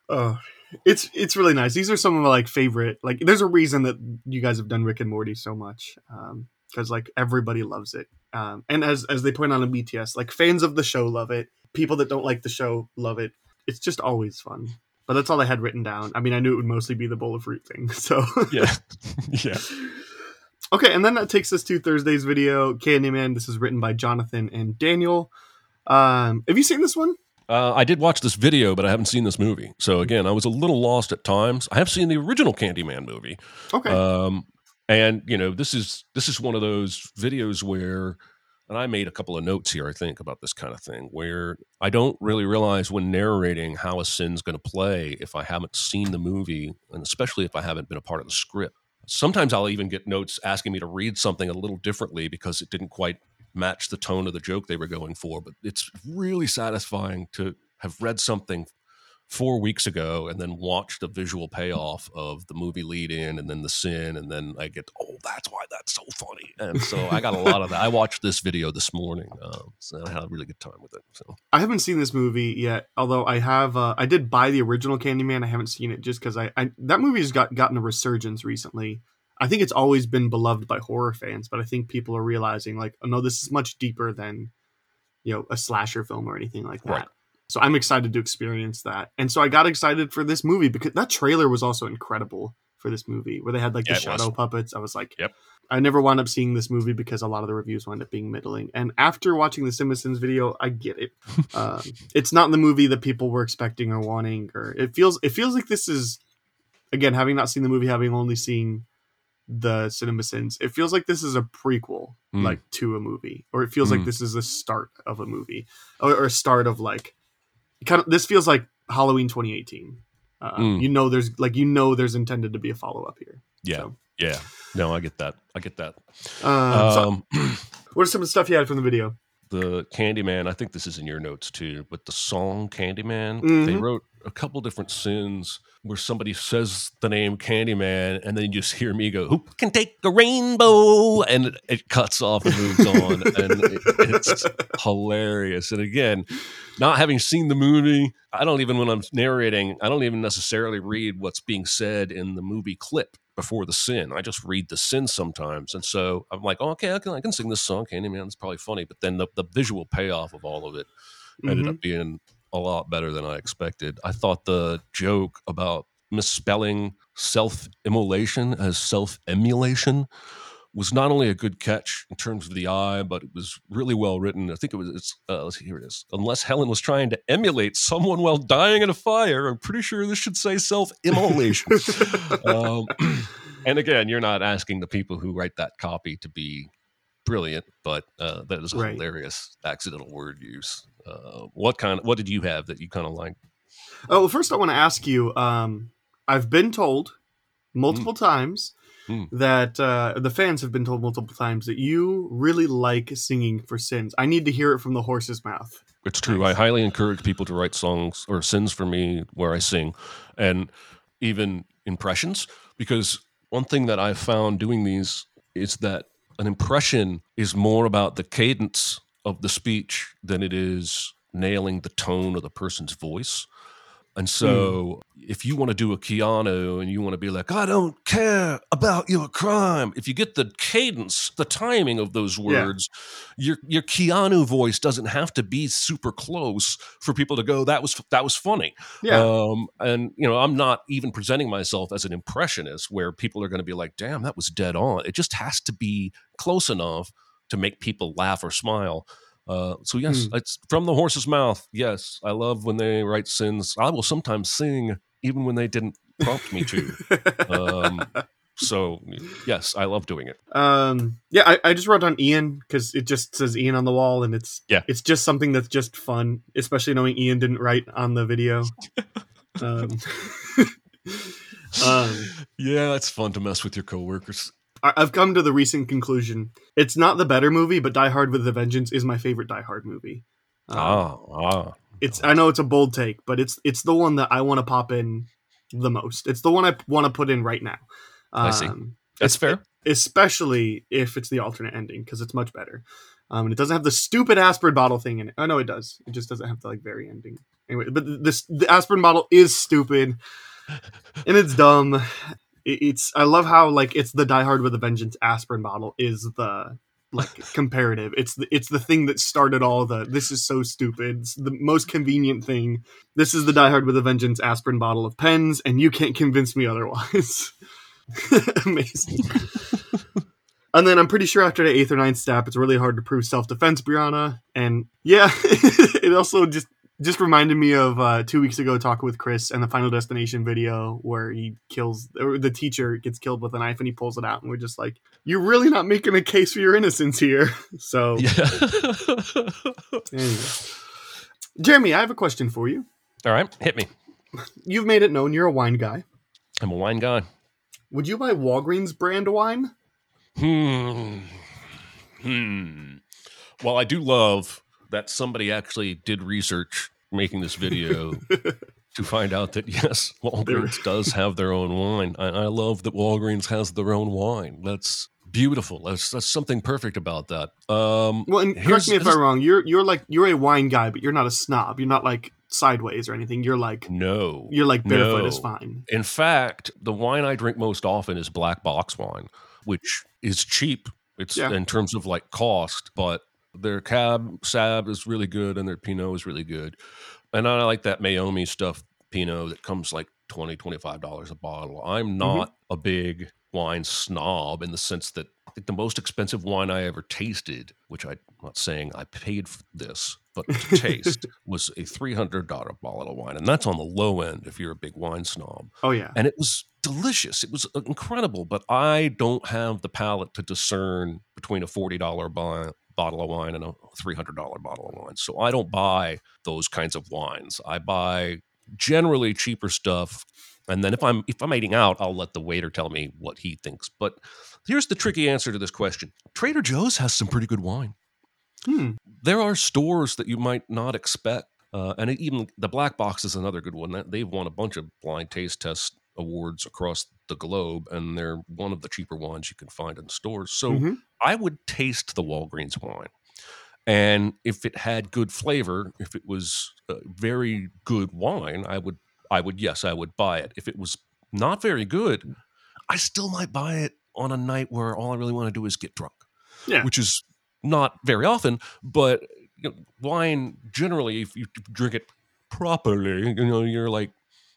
Oh, it's it's really nice. These are some of my like favorite. Like, there's a reason that you guys have done Rick and Morty so much, because like everybody loves it. Um, and as as they point out in BTS, like fans of the show love it. People that don't like the show love it. It's just always fun. But that's all I had written down. I mean, I knew it would mostly be the bowl of fruit thing. *laughs* So Yeah. *laughs* Yeah. Okay, and then that takes us to Thursday's video, Candyman. This is written by Jonathan and Daniel. Um, have you seen this one? Uh, I did watch this video, but I haven't seen this movie. So again, I was a little lost at times. I have seen the original Candyman movie, Okay. um, and you know this is this is one of those videos where, and I made a couple of notes here. I think about this kind of thing where I don't really realize when narrating how a sin's going to play if I haven't seen the movie, and especially if I haven't been a part of the script. Sometimes I'll even get notes asking me to read something a little differently because it didn't quite match the tone of the joke they were going for. But it's really satisfying to have read something four weeks ago and then watched the visual payoff of the movie lead in and then the sin and then i get oh that's why that's so funny and so i got a lot of that i watched this video this morning um, so i had a really good time with it so I haven't seen this movie yet, although I have. Uh, I did buy the original Candyman. I haven't seen it just because I, I that movie's got gotten a resurgence recently. I think it's always been beloved by horror fans, but I think people are realizing like, oh no, this is much deeper than you know a slasher film or anything like that. Right. So I'm excited to experience that, and so I got excited for this movie because that trailer was also incredible for this movie, where they had like Yeah, the it was. shadow puppets. I was like, Yep. I never wound up seeing this movie because a lot of the reviews wound up being middling. And after watching the Simpsons video, I get it. *laughs* um, it's not the movie that people were expecting or wanting, or it feels it feels like this is again having not seen the movie, having only seen the Cinema Sins. It feels like this is a prequel, Mm. like to a movie, or it feels like Mm. this is the start of a movie, or, or a start of like kind of. This feels like Halloween 2018. Uh, Mm. You know, there's like you know, there's intended to be a follow up here. yeah So, yeah no i get that i get that uh, so um, *clears throat* what are some of the stuff you had from the video? the Candyman, I think this is in your notes too, but the song Candyman, they Mhm. wrote a couple different sins where somebody says the name Candyman and then you just hear me go, Who can take a rainbow? And it, it cuts off and moves on. *laughs* and it, it's hilarious. And again, not having seen the movie, I don't even, when I'm narrating, I don't even necessarily read what's being said in the movie clip before the sin. I just read the sin sometimes. And so I'm like, oh, okay, I can, I can sing this song, Candyman. It's probably funny. But then the, the visual payoff of all of it ended Mhm. up being a lot better than I expected. I thought the joke about misspelling self immolation as self emulation was not only a good catch in terms of the eye, but it was really well written. I think it was, it's, uh, let's see, here it is. Unless Helen was trying to emulate someone while dying in a fire, I'm pretty sure this should say self immolation. *laughs* um, *clears throat* and again, you're not asking the people who write that copy to be brilliant, but uh, that is a Right. hilarious accidental word use. Uh, what kind? What did you have that you kind of like? Oh, well, first I want to ask you. Um, I've been told multiple times Mm. that uh, the fans have been told multiple times that you really like singing for sins. I need to hear it from the horse's mouth. It's true. Nice. I highly encourage people to write songs or sins for me where I sing, and even impressions. Because one thing that I've found doing these is that an impression is more about the cadence of the speech than it is nailing the tone of the person's voice. And so, if you want to do a Keanu and you want to be like, I don't care about your crime, if you get the cadence, the timing of those Yeah. words, your your Keanu voice doesn't have to be super close for people to go, that was that was funny. Yeah, Um, and you know, I'm not even presenting myself as an impressionist where people are going to be like, "Damn, that was dead on." It just has to be close enough to make people laugh or smile. Uh, so yes, Hmm. it's from the horse's mouth. Yes, I love when they write sins. I will sometimes sing even when they didn't prompt me to. um, *laughs* so yes, I love doing it. um, yeah. I, I just wrote down Ian because it just says Ian on the wall, and it's Yeah. it's just something that's just fun, especially knowing Ian didn't write on the video. *laughs* um, *laughs* um, Yeah, it's fun to mess with your coworkers. I've come to the recent conclusion: it's not the better movie, but Die Hard with a Vengeance is my favorite Die Hard movie. Um, ah, ah. It's I know it's a bold take, but it's it's the one that I want to pop in the most. It's the one I want to put in right now. Um, I see. That's fair. especially if it's the alternate ending because it's much better. Um, and it doesn't have the stupid aspirin bottle thing in it. Oh no, it does. It just doesn't have the like very ending. Anyway, but this the aspirin bottle is stupid and it's dumb. It- It's I love how like it's the Die Hard with a Vengeance aspirin bottle is the like *laughs* comparative. It's the, it's the thing that started all the this is so stupid. It's the most convenient thing. This is the Die Hard with a Vengeance aspirin bottle of pens, and you can't convince me otherwise. *laughs* Amazing. *laughs* and then I'm pretty sure after the eighth or ninth step, it's really hard to prove self defense, Brianna. And yeah, it also just just reminded me of uh, two weeks ago talking with Chris and the Final Destination video where he kills or the teacher gets killed with a knife and he pulls it out, and we're just like, you're really not making a case for your innocence here. *laughs* So, Yeah. anyway. Jeremy, I have a question for you. All right, hit me. You've made it known you're a wine guy. I'm a wine guy. Would you buy Walgreens brand wine? Hmm. Hmm. Well, I do love that somebody actually did research making this video *laughs* to find out that yes, Walgreens does have their own wine. I, I love that Walgreens has their own wine. That's beautiful. That's that's something perfect about that. Um, Well, and correct me if I'm wrong. You're you're like you're a wine guy, but you're not a snob. You're not like sideways or anything. You're like no, you're like barefoot is fine. In fact, the wine I drink most often is black box wine, which is cheap. It's Yeah. in terms of like cost, but their cab sab is really good and their pinot is really good. And I like that Meiomi stuff pinot that comes like 20 $25 a bottle. I'm not a big wine snob in the sense that I think the most expensive wine I ever tasted, which I'm not saying I paid for this, but to *laughs* taste was a $300 bottle of wine. And that's on the low end if you're a big wine snob Oh yeah. and it was delicious. It was uh, incredible, but I don't have the palate to discern between a forty dollar bottle of wine and a three hundred dollar bottle of wine. So I don't buy those kinds of wines. I buy generally cheaper stuff. And then if I'm if I'm eating out, I'll let the waiter tell me what he thinks. But here's the tricky answer to this question: Trader Joe's has some pretty good wine Hmm. there are stores that you might not expect. Uh, and even the black box is another good one. That they've won a bunch of blind taste test awards across the globe, and they're one of the cheaper wines you can find in stores. So Mhm. I would taste the Walgreens wine, and if it had good flavor, if it was uh, very good wine, I would, I would, yes, I would buy it. If it was not very good, I still might buy it on a night where all I really want to do is get drunk Yeah. which is not very often. But you know, wine generally, if you drink it properly, you know, you're like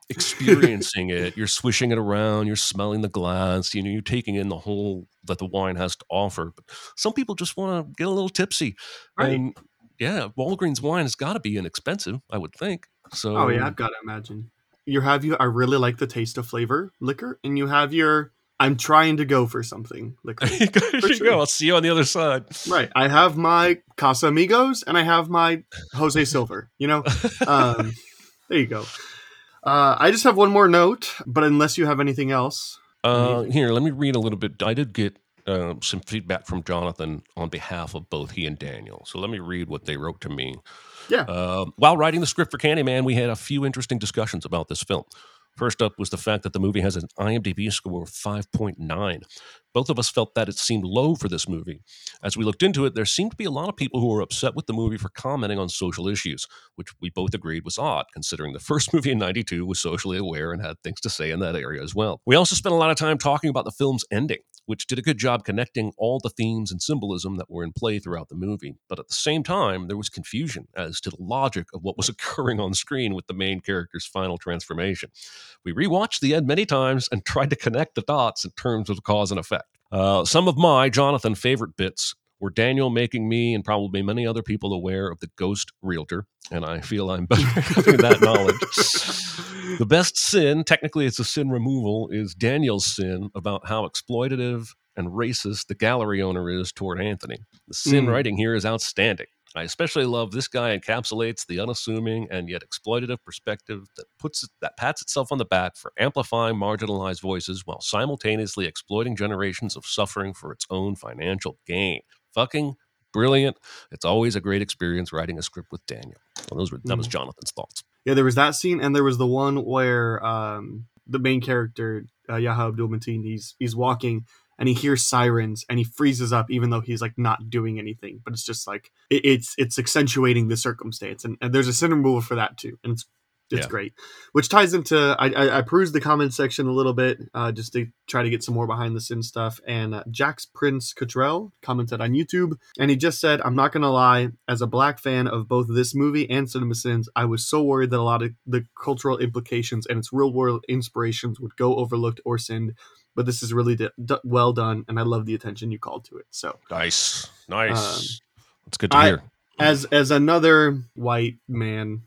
experiencing it. You're swishing it around. You're smelling the glass. You know, you're taking in the whole that the wine has to offer. But some people just want to get a little tipsy, Right. and yeah, Walgreens wine has got to be inexpensive, I would think. So, Oh yeah, I've got to imagine. You have you. I really like the taste of flavor liquor, and you have your. I'm trying to go for something *laughs* liquor. there you sure. go. I'll see you on the other side. right. I have my Casamigos, and I have my Jose Silver. You know. *laughs* Um, there you go. Uh, I just have one more note, but unless you have anything else, Uh, here, let me read a little bit. I did get uh, some feedback from Jonathan on behalf of both he and Daniel. So let me read what they wrote to me. Yeah. Uh, while writing the script for Candyman, we had a few interesting discussions about this film. First up was the fact that the movie has an IMDb score of 5.9. Both of us felt that it seemed low for this movie. As we looked into it, there seemed to be a lot of people who were upset with the movie for commenting on social issues, which we both agreed was odd, considering the *laughs* first movie in 92 was socially aware and had things to say in that area as well. We also spent a lot of time talking about the film's ending, which did a good job connecting all the themes and symbolism that were in play throughout the movie. But at the same time, there was confusion as to the logic of what was *laughs* occurring on screen with the main character's final transformation. We rewatched the end many times and tried to connect the dots in terms of cause and effect. Uh, some of my, Jonathan, favorite bits were Daniel making me and probably many other people aware of the ghost realtor, and I feel I'm *laughs* better having that knowledge. The best sin, technically it's a sin removal, is Daniel's sin about how exploitative and racist the gallery owner is toward Anthony. The sin Mm. writing here is outstanding. I especially love this guy encapsulates the unassuming and yet exploitative perspective that puts it, that pats itself on the back for amplifying marginalized voices while simultaneously exploiting generations of suffering for its own financial gain. Fucking brilliant. It's always a great experience writing a script with Daniel. Well, those were that was Jonathan's thoughts. yeah, there was that scene, and there was the one where um, the main character uh, Yahya Abdul Mateen, he's he's walking and he hears sirens and he freezes up even though he's like not doing anything. But it's just like it, it's it's accentuating the circumstance. And, and there's a sin removal for that too. And it's it's Yeah. great. Which ties into I, I i perused the comment section a little bit uh just to try to get some more behind the sin stuff. And uh, jax prince cottrell commented on youtube and he just said i'm not gonna lie as a black fan of both this movie and cinema sins i was so worried that a lot of the cultural implications and its real world inspirations would go overlooked or sinned but this is really d- d- well done and i love the attention you called to it so Nice, nice. Um, That's good to I- hear. as as another white man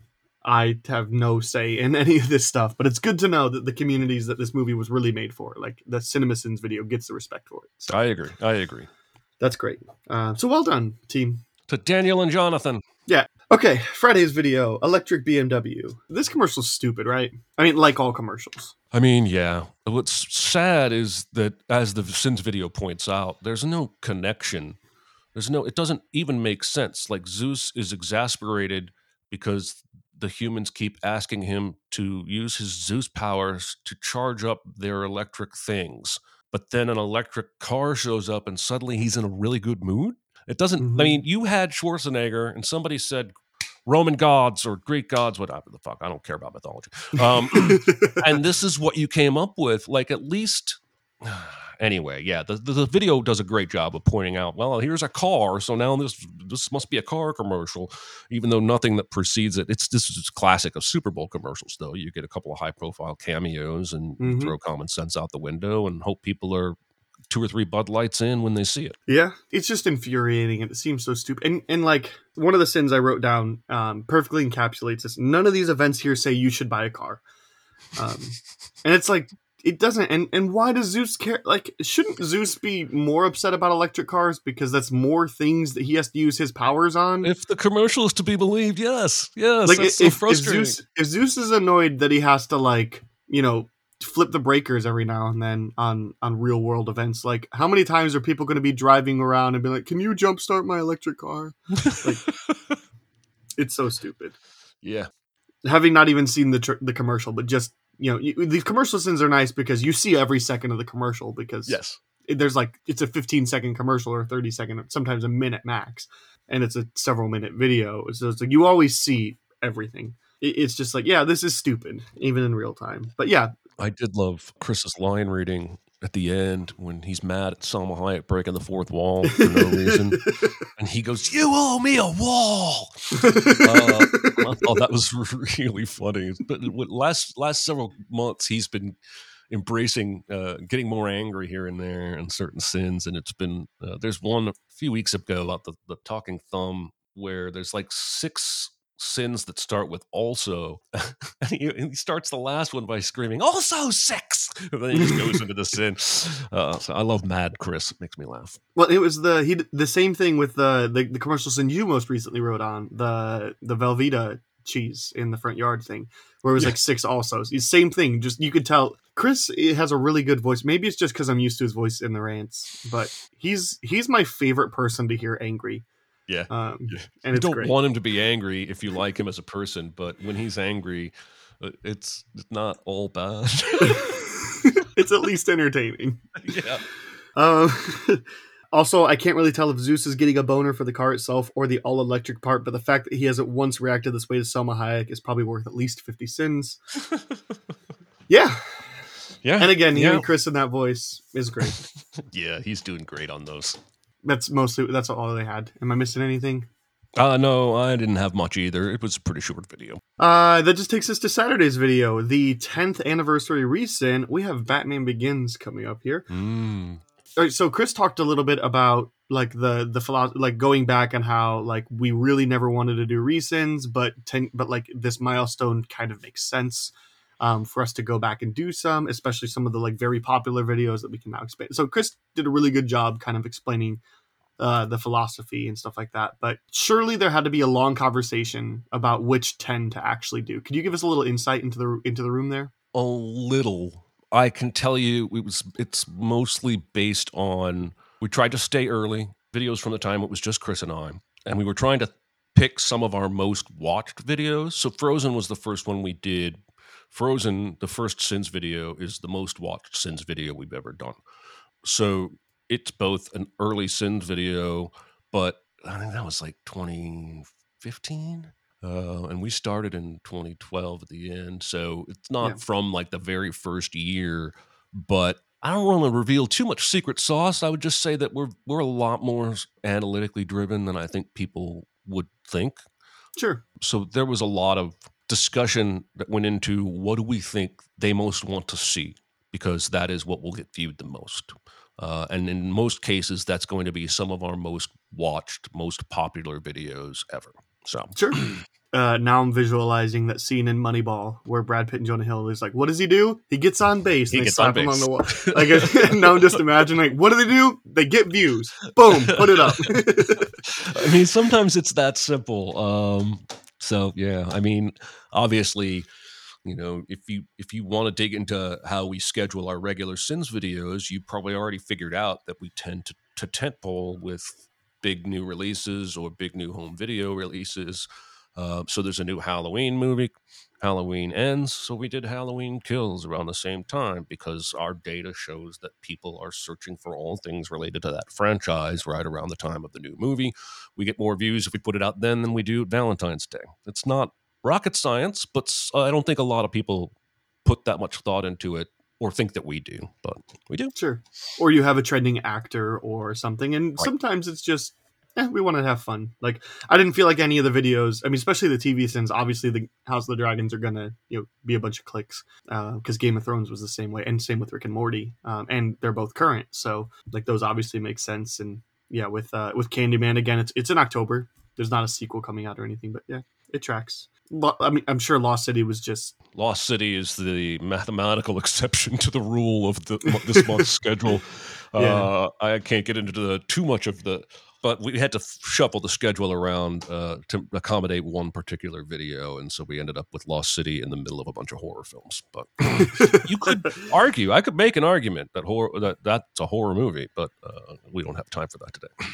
i have no say in *laughs* any of this stuff but it's good to know that the communities that this movie was really made for like the cinemasins video gets the respect for it so I agree. I agree. that's great uh, so well done team To Daniel and Jonathan. Okay, Friday's video, electric BMW. This commercial's stupid, right? I mean, like all commercials. I mean, yeah. What's sad is that, as the Sins video points out, there's no connection. There's no. It doesn't even make sense. Like Zeus is exasperated because the humans keep asking him to use his Zeus powers to charge up their electric things. But then an electric car shows up and suddenly he's in a really good mood. It doesn't, Mhm. I mean, you had Schwarzenegger and somebody said Roman gods or Greek gods, whatever the fuck. I don't care about mythology. Um, *laughs* and this is what you came up with. Like, at least. *sighs* Anyway, yeah, the, the, the video does a great job of pointing out. Well, here's a car, so now this this must be a car commercial, even though nothing that precedes it. It's this is classic of Super Bowl commercials, though. You get a couple of high profile cameos and Mhm. throw common sense out the window and hope people are two or three Bud Lights in when they see it. Yeah, it's just infuriating and it seems so stupid. And and like one of the sins I wrote down um, perfectly encapsulates this. None of these events here say you should buy a car, um, *laughs* and it's like it doesn't. And and why does Zeus care? Like, shouldn't Zeus be more upset about electric cars because that's more things that he has to use his powers on? If the commercial is to be believed, yes, yes, like that's if, so if frustrating. Zeus if Zeus is annoyed that he has to like you know flip the breakers every now and then on on real world events. Like how many times are people going to be driving around and be like can you jump start my electric car? *laughs* It's so stupid. Yeah, having not even seen the tr- the commercial but just you know you, these commercial sins are nice because you see every second of the commercial because yes, it- there's like it's a 15 second commercial or 30 second sometimes a minute max and it's a several minute video. So it's like you always see everything. It's just like yeah this is stupid even in real time. But yeah I did love Chris's line reading at the end when he's mad at Salma Hayek breaking the fourth wall for no reason, *laughs* and he goes, "You owe me a wall." Uh, I thought that was *laughs* really funny. But last last several months, he's been embracing, uh, getting more angry here and there and certain sins. And it's been uh, there's one a few weeks ago about the the talking thumb where there's like six sins that start with also *laughs* and he, he starts the last one by screaming also sex. *laughs* and then he just goes into the sin. Uh, so i love mad chris. It makes me laugh. Well it was the he the same thing with the the, the commercial sin you most recently wrote on the the velveeta cheese in the front yard thing where it was Yeah. like six alsos. It's same thing. Just you could tell chris eh, has a really good voice. Maybe it's just because i'm used to his voice in the rants but he's he's my favorite person to hear angry Yeah. um Yeah. and you don't great want him to be angry if you like him as a person, but when he's angry, uh, it's it's not all bad. *laughs* it's at least entertaining. *laughs* yeah. Um, *laughs* also, I can't really tell if Zeus is getting a boner for the car itself or the all electric part, but the fact that he hasn't once reacted this way to Salma Hayek is probably worth at least 50 sins. Yeah. Yeah. And again, hearing yeah. Chris in that voice is great. yeah, he's doing great on those. That's mostly, that's all they had. Am I missing anything? Uh no, I didn't have much either. It was a pretty short video. Uh, that just takes us to Saturday's video, the 10th anniversary recent. We have Batman Begins coming up here. Mm. All right, so Chris talked a little bit about like the the philosophy, like going back and how like we really never wanted to do resins, but ten, but like this milestone kind of makes sense um, for us to go back and do some, especially some of the like very popular videos that we can now expand. So Chris did a really good job kind of explaining uh, the philosophy and stuff like that. But surely there had to be a long conversation about which ten to actually do. Could you give us a little insight into the into the room there? A little. I can tell you it was it's mostly based on we tried to stay early. Videos from the time it was just Chris and I. And we were trying to pick some of our most watched videos. So Frozen was the first one we did. Frozen, the first Sins video, is the most watched Sins video we've ever done. So it's both an early Sins video, but I think that was like 2015. Uh, and we started in 2012 at the end. So it's not Yeah. from like the very first year, but I don't want to reveal too much secret sauce. I would just say that we're we're a lot more analytically driven than I think people would think Sure. so there was a lot of discussion that went into what do we think they most want to see because that is what will get viewed the most uh, and in most cases that's going to be some of our most watched most popular videos ever so Sure. *clears throat* uh, now I'm visualizing that scene in Moneyball where Brad Pitt and Jonah Hill is like, "What does he do? He gets on base. He and they gets slap on him on the wall." *laughs* Like *laughs* now, I'm just imagining, like, what do they do? They get views. Boom, put it up. *laughs* I mean, sometimes it's that simple. Um, so yeah, I mean, obviously, you know, if you if you want to dig into how we schedule our regular sins videos, you probably already figured out that we tend to to tentpole with big new releases or big new home video releases. Uh, so there's a new Halloween movie. Halloween ends, so we did Halloween Kills around the same time because our data shows that people are searching for all things related to that franchise right around the time of the new movie. We get more views if we put it out then than we do Valentine's Day. It's not rocket science, but I don't think a lot of people put that much thought into it or think that we do, but we do. Sure. Or you have a trending actor or something, and sometimes it's just, eh, we want to have fun. Like I didn't feel like any of the videos. I mean, especially the TV sins. Obviously, the House of the Dragons are gonna you know be a bunch of clicks because Game of Thrones was the same way, and same with Rick and Morty, um, and they're both current. So like those obviously make sense. And yeah, with uh, with Candyman again, it's it's in October. There's not a sequel coming out or anything, but yeah, it tracks. I mean, I'm sure Lost City was just Lost City is the mathematical exception to the rule of the this month's *laughs* schedule. Yeah. Uh, I can't get into the, too much of the, but we had to shuffle the schedule around uh, to accommodate one particular video, and so we ended up with Lost City in the middle of a bunch of horror films. But you could *laughs* argue, I could make an argument that horror that that's a horror movie, but uh, we don't have time for that today.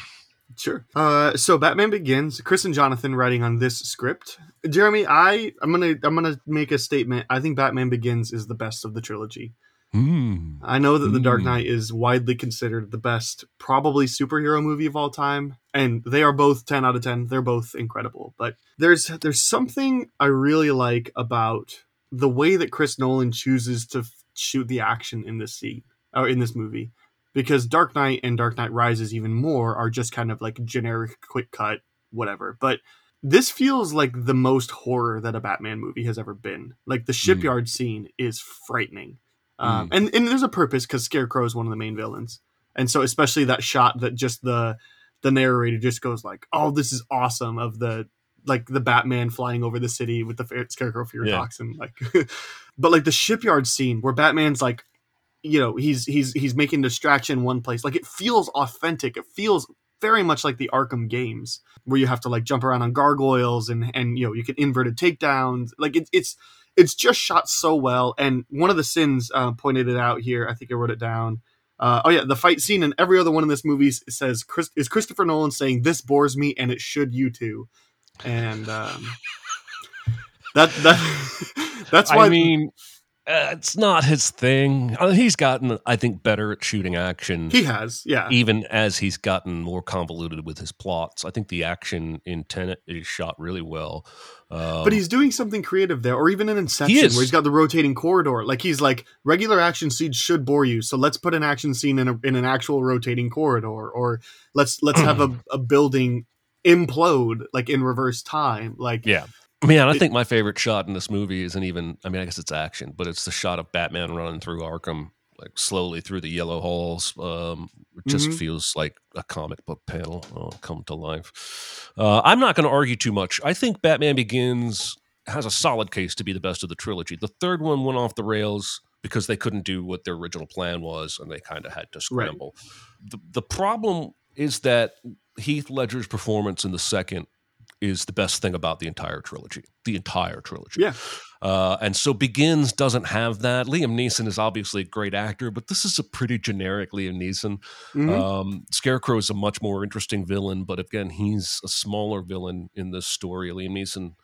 Sure. Uh, so Batman Begins. Chris and Jonathan writing on this script. Jeremy, I I'm gonna I'm gonna make a statement. I think Batman Begins is the best of the trilogy. Hmm. I know that The Dark Mm. Knight is widely considered the best, probably superhero movie of all time, and they are both ten out of ten. They're both incredible. But there's there's something I really like about the way that Chris Nolan chooses to f- shoot the action in this scene or in this movie, because Dark Knight and Dark Knight Rises even more are just kind of like generic, quick cut, whatever. But this feels like the most horror that a Batman movie has ever been. Like the shipyard scene is frightening. Um, and, and there's a purpose because Scarecrow is one of the main villains. And so especially that shot that just the the narrator just goes like, "Oh, this is awesome!" Of the like the Batman flying over the city with the Scarecrow fear Yeah. toxin, like. *laughs* but like the shipyard scene where Batman's like, you know, he's he's he's making distraction in one place. Like it feels authentic. It feels very much like the Arkham games where you have to like jump around on gargoyles and and you know you can inverted takedowns. Like it, it's it's just shot so well. And one of the sins uh, pointed it out here. I think I wrote it down. Uh, oh yeah, the fight scene and every other one in this movie says Chris, is Christopher Nolan saying this bores me and it should you too, and um, that that *laughs* that's why I mean, uh, it's not his thing. Uh, he's gotten, I think, better at shooting action. he has yeah even as he's gotten more convoluted with his plots. I think the action in Tenet is shot really well. Um, but he's doing something creative there, or even in Inception, He where he's got the rotating corridor. Like he's like regular action scenes should bore you, so let's put an action scene in a, in an actual rotating corridor, or let's let's have a, *clears throat* a building implode like in reverse time. Like yeah. Man, I think my favorite shot in this movie isn't even, I mean, I guess it's action, but it's the shot of Batman running through Arkham, like slowly through the yellow halls. Um, it just Mhm. feels like a comic book panel uh, come to life. Uh, I'm not going to argue too much. I think Batman Begins has a solid case to be the best of the trilogy. The third one went off the rails because they couldn't do what their original plan was and they kind of had to scramble. The, the problem is that Heath Ledger's performance in the second is the best thing about the entire trilogy. The entire trilogy. Yeah. Uh, and so Begins doesn't have that. Liam Neeson is obviously a great actor, but this is a pretty generic Liam Neeson. mhm. Um, Scarecrow is a much more interesting villain, but again, he's a smaller villain in this story. Liam Neeson,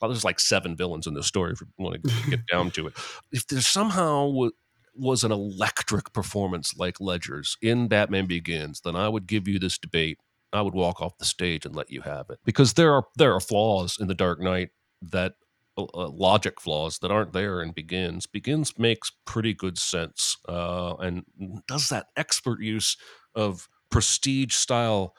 well, there's like seven villains in this story if you want to *laughs* get down to it. If there somehow wa- was an electric performance like Ledger's in Batman Begins, then I would give you this debate. I would walk off the stage and let you have it because there are there are flaws in the Dark Knight that uh, uh, logic flaws that aren't there in Begins. Begins makes pretty good sense uh, and does that expert use of prestige style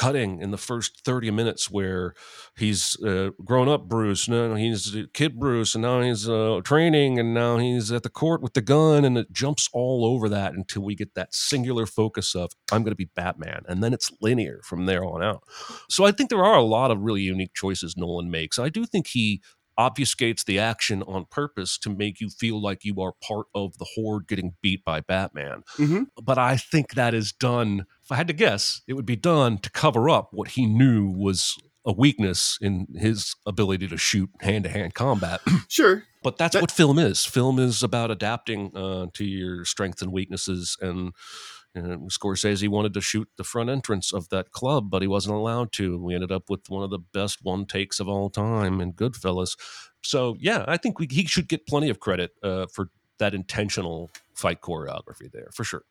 cutting in the first 30 minutes where he's uh, grown up Bruce, now he's kid Bruce, and now he's uh, training, and now he's at the court with the gun, and it jumps all over that until we get that singular focus of I'm going to be Batman, and then it's linear from there on out. So I think there are a lot of really unique choices Nolan makes. I do think he obfuscates the action on purpose to make you feel like you are part of the horde getting beat by Batman. Mhm. But I think that is done, I had to guess, it would be done to cover up what he knew was a weakness in his ability to shoot hand to hand combat. *clears throat* Sure. But that's That- what film is. Film is about adapting uh, to your strengths and weaknesses. And, and Scorsese wanted to shoot the front entrance of that club, but he wasn't allowed to. We ended up with one of the best one takes of all time in Goodfellas. So, yeah, I think we, he should get plenty of credit uh, for that intentional fight choreography there, for sure.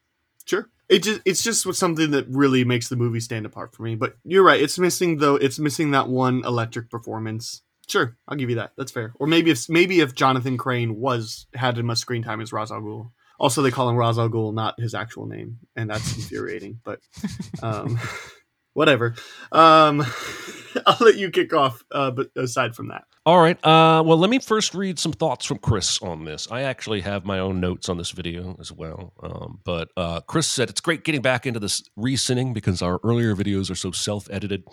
Sure. It just it's just something that really makes the movie stand apart for me. But you're right. It's missing though. It's missing that one electric performance. Sure, I'll give you that. That's fair. Or maybe if maybe if Jonathan Crane was had as much screen time as Ra's al Ghul. Also, they call him Ra's al Ghul, not his actual name, and that's infuriating. But *laughs* um, *laughs* whatever. Um, *laughs* I'll let you kick off. Uh, but aside from that, All right. Uh, well, let me first read some thoughts from Chris on this. I actually have my own notes on this video as well. Um, but uh, Chris said it's great getting back into this re-sinning because our earlier videos are so self-edited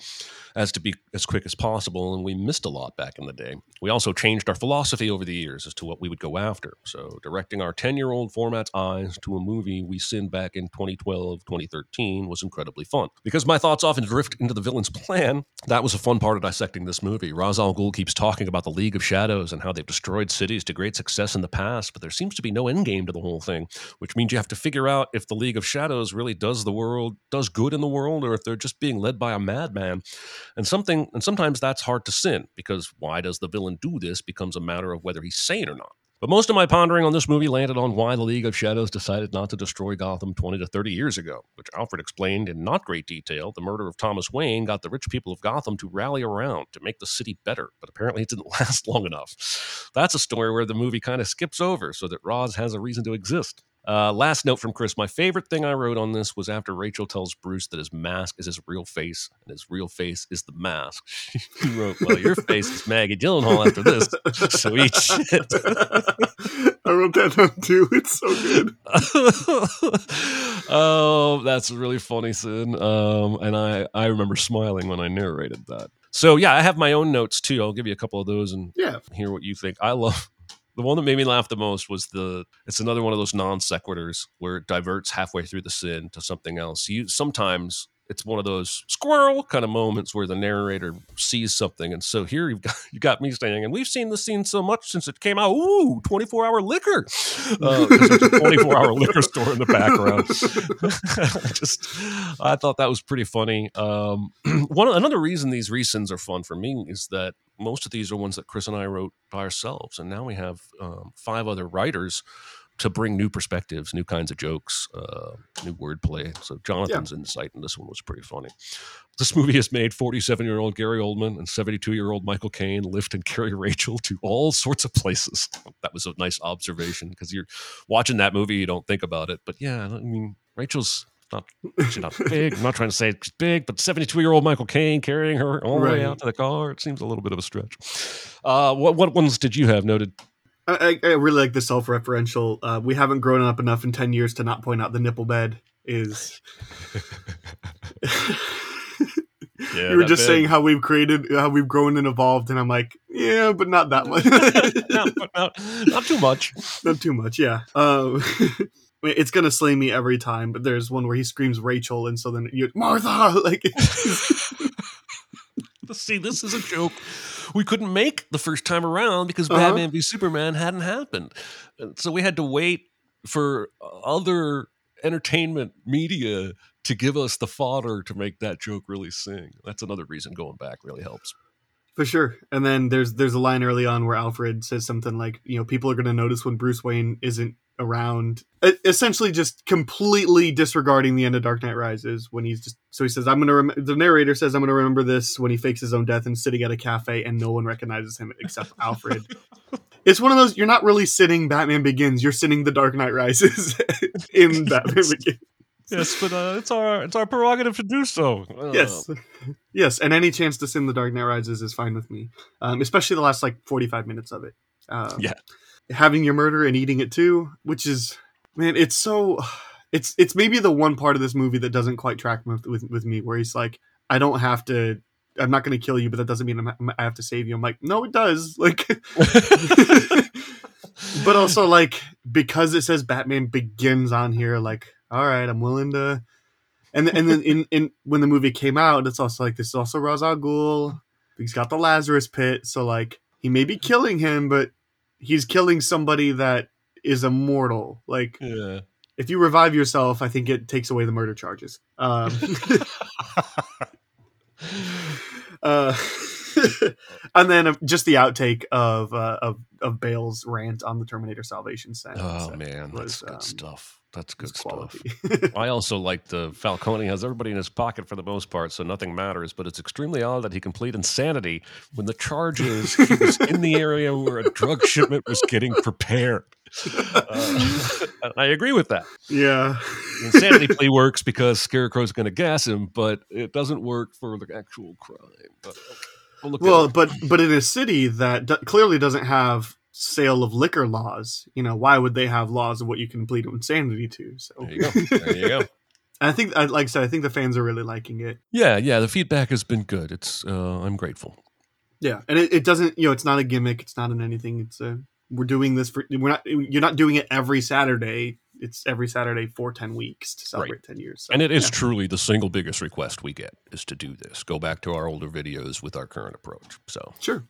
as to be as quick as possible, and we missed a lot back in the day. We also changed our philosophy over the years as to what we would go after. So, directing our 10-year-old format's eyes to a movie we sinned back in 2012, 2013 was incredibly fun. Because my thoughts often drift into the villain's *laughs* plan, that was a fun part of dissecting this movie. Ra's al Ghul keeps talking about the League of Shadows and how they've destroyed cities to great success in the past, but there seems to be no end game to the whole thing, which means you have to figure out if the League of Shadows really does the world, does good in the world, or if they're just being led by a madman. And something, and sometimes that's hard to sin because why does the villain do this becomes a matter of whether he's sane or not. But most of my pondering on this movie landed on why the League of Shadows decided not to destroy Gotham 20 to 30 years ago, which Alfred explained in not great detail. The murder of Thomas Wayne got the rich people of Gotham to rally around to make the city better, but apparently it didn't *laughs* last long enough. That's a story where the movie kind of skips over so that Ra's has a reason to exist. Uh, last note from Chris. My favorite thing I wrote on this was after Rachel tells Bruce that his mask is his real face and his real face is the mask. *laughs* he wrote, Well, your face is Maggie Gyllenhaal after this, *laughs* so eat shit. I wrote that down too. It's so good. *laughs* oh, that's really funny, Sin. Um, and I, I remember smiling when I narrated that. So yeah, I have my own notes too. I'll give you a couple of those and Yeah. hear what you think. I love the one that made me laugh the most was the it's another one of those non sequiturs where it diverts halfway through the sin to something else. You sometimes it's one of those squirrel kind of moments where the narrator sees something. And so here you've got *laughs* you got me saying, and we've seen this scene so much since it came out. Ooh, 24 hour liquor. Uh, there's a 24 hour *laughs* liquor store in the background. *laughs* I just I thought that was pretty funny. Um, *clears throat* one another reason these resins are fun for me is that most of these are ones that Chris and I wrote by ourselves, and now we have um, five other writers to bring new perspectives, new kinds of jokes, uh, new wordplay. So Jonathan's insight in this one was pretty funny. This movie has made 47 year old Gary Oldman and 72 year old Michael Caine lift and carry Rachel to all sorts of places. That was a nice observation because you're watching that movie, you don't think about it. But yeah, I mean, Rachel's not she's not *laughs* big. I'm not trying to say she's big, but 72 year old Michael Caine carrying her all the way out to the car. It seems a little bit of a stretch. Uh, what what ones did you have noted? I, I really like the self-referential. Uh, we haven't grown up enough in ten years to not point out the nipple bed is. *laughs* Yeah, you were just bed. saying how we've created, how we've grown and evolved, and I'm like, yeah, but not that *laughs* much. not, not, not too much. not too much, yeah. Um, *laughs* it's gonna slay me every time. But there's one where he screams Rachel, and so then you Martha, like, *laughs* See, this is a joke we couldn't make the first time around because Uh-huh. Batman v Superman hadn't happened. And So we had to wait for other entertainment media to give us the fodder to make that joke really sing. That's another reason going back really helps. For sure. And then there's there's a line early on where Alfred says something like, you know, people are going to notice when Bruce Wayne isn't around. Essentially just completely disregarding the end of Dark Knight Rises when he's just so he says I'm to rem-, the narrator says I'm to remember this when he fakes his own death and sitting at a cafe and no one recognizes him except *laughs* Alfred. It's one of those you're not really sitting Batman Begins, you're sitting The Dark Knight Rises *laughs* in *laughs* Batman Begins. yes, but uh, it's our it's our prerogative to do so. Uh, yes, yes, and any chance to sin the Dark Knight Rises is fine with me, um, especially the last like forty five minutes of it. Um, Yeah. Having your murder and eating it too, which is man, it's so it's it's maybe the one part of this movie that doesn't quite track with with, with me, where he's like, I don't have to. I'm not going to kill you, but that doesn't mean I'm, I have to save you. I'm like, no, it does. *laughs* Like, *laughs* but also like because it says Batman begins on here, like, all right, I'm willing to. And and then in, in when the movie came out, it's also like this is also Ra's al Ghul. He's got the Lazarus Pit, so like he may be killing him, but he's killing somebody that is immortal. Like yeah. if you revive yourself, I think it takes away the murder charges. Um, *laughs* *laughs* uh, *laughs* and then uh, just the outtake of uh, of of Bale's rant on the Terminator Salvation sentence. Oh man, was, that's good um, stuff. That's good stuff. *laughs* I also like the Falcone has everybody in his pocket for the most part, so nothing matters. But it's extremely odd that he can plead insanity when the charge is he was *laughs* in the area where a drug shipment was getting prepared. Uh, I agree with that. yeah, The insanity plea works because Scarecrow's going to gas him, but it doesn't work for the actual crime. But okay, we'll well, but but in a city that d- clearly doesn't have sale of liquor laws, you know, why would they have laws of what you can plead insanity to? So there you go. There you go. *laughs* I think, I- like I said, I think the fans are really liking it. Yeah, yeah. The feedback has been good. It's uh, I'm grateful. Yeah, and it, it doesn't, you know, it's not a gimmick. It's not an anything. It's a we're doing this for we're not. You're not doing it every Saturday. It's every Saturday for ten weeks to celebrate ten years. So, And it is yeah. truly the single biggest request we get is to do this. Go back to our older videos with our current approach. So sure,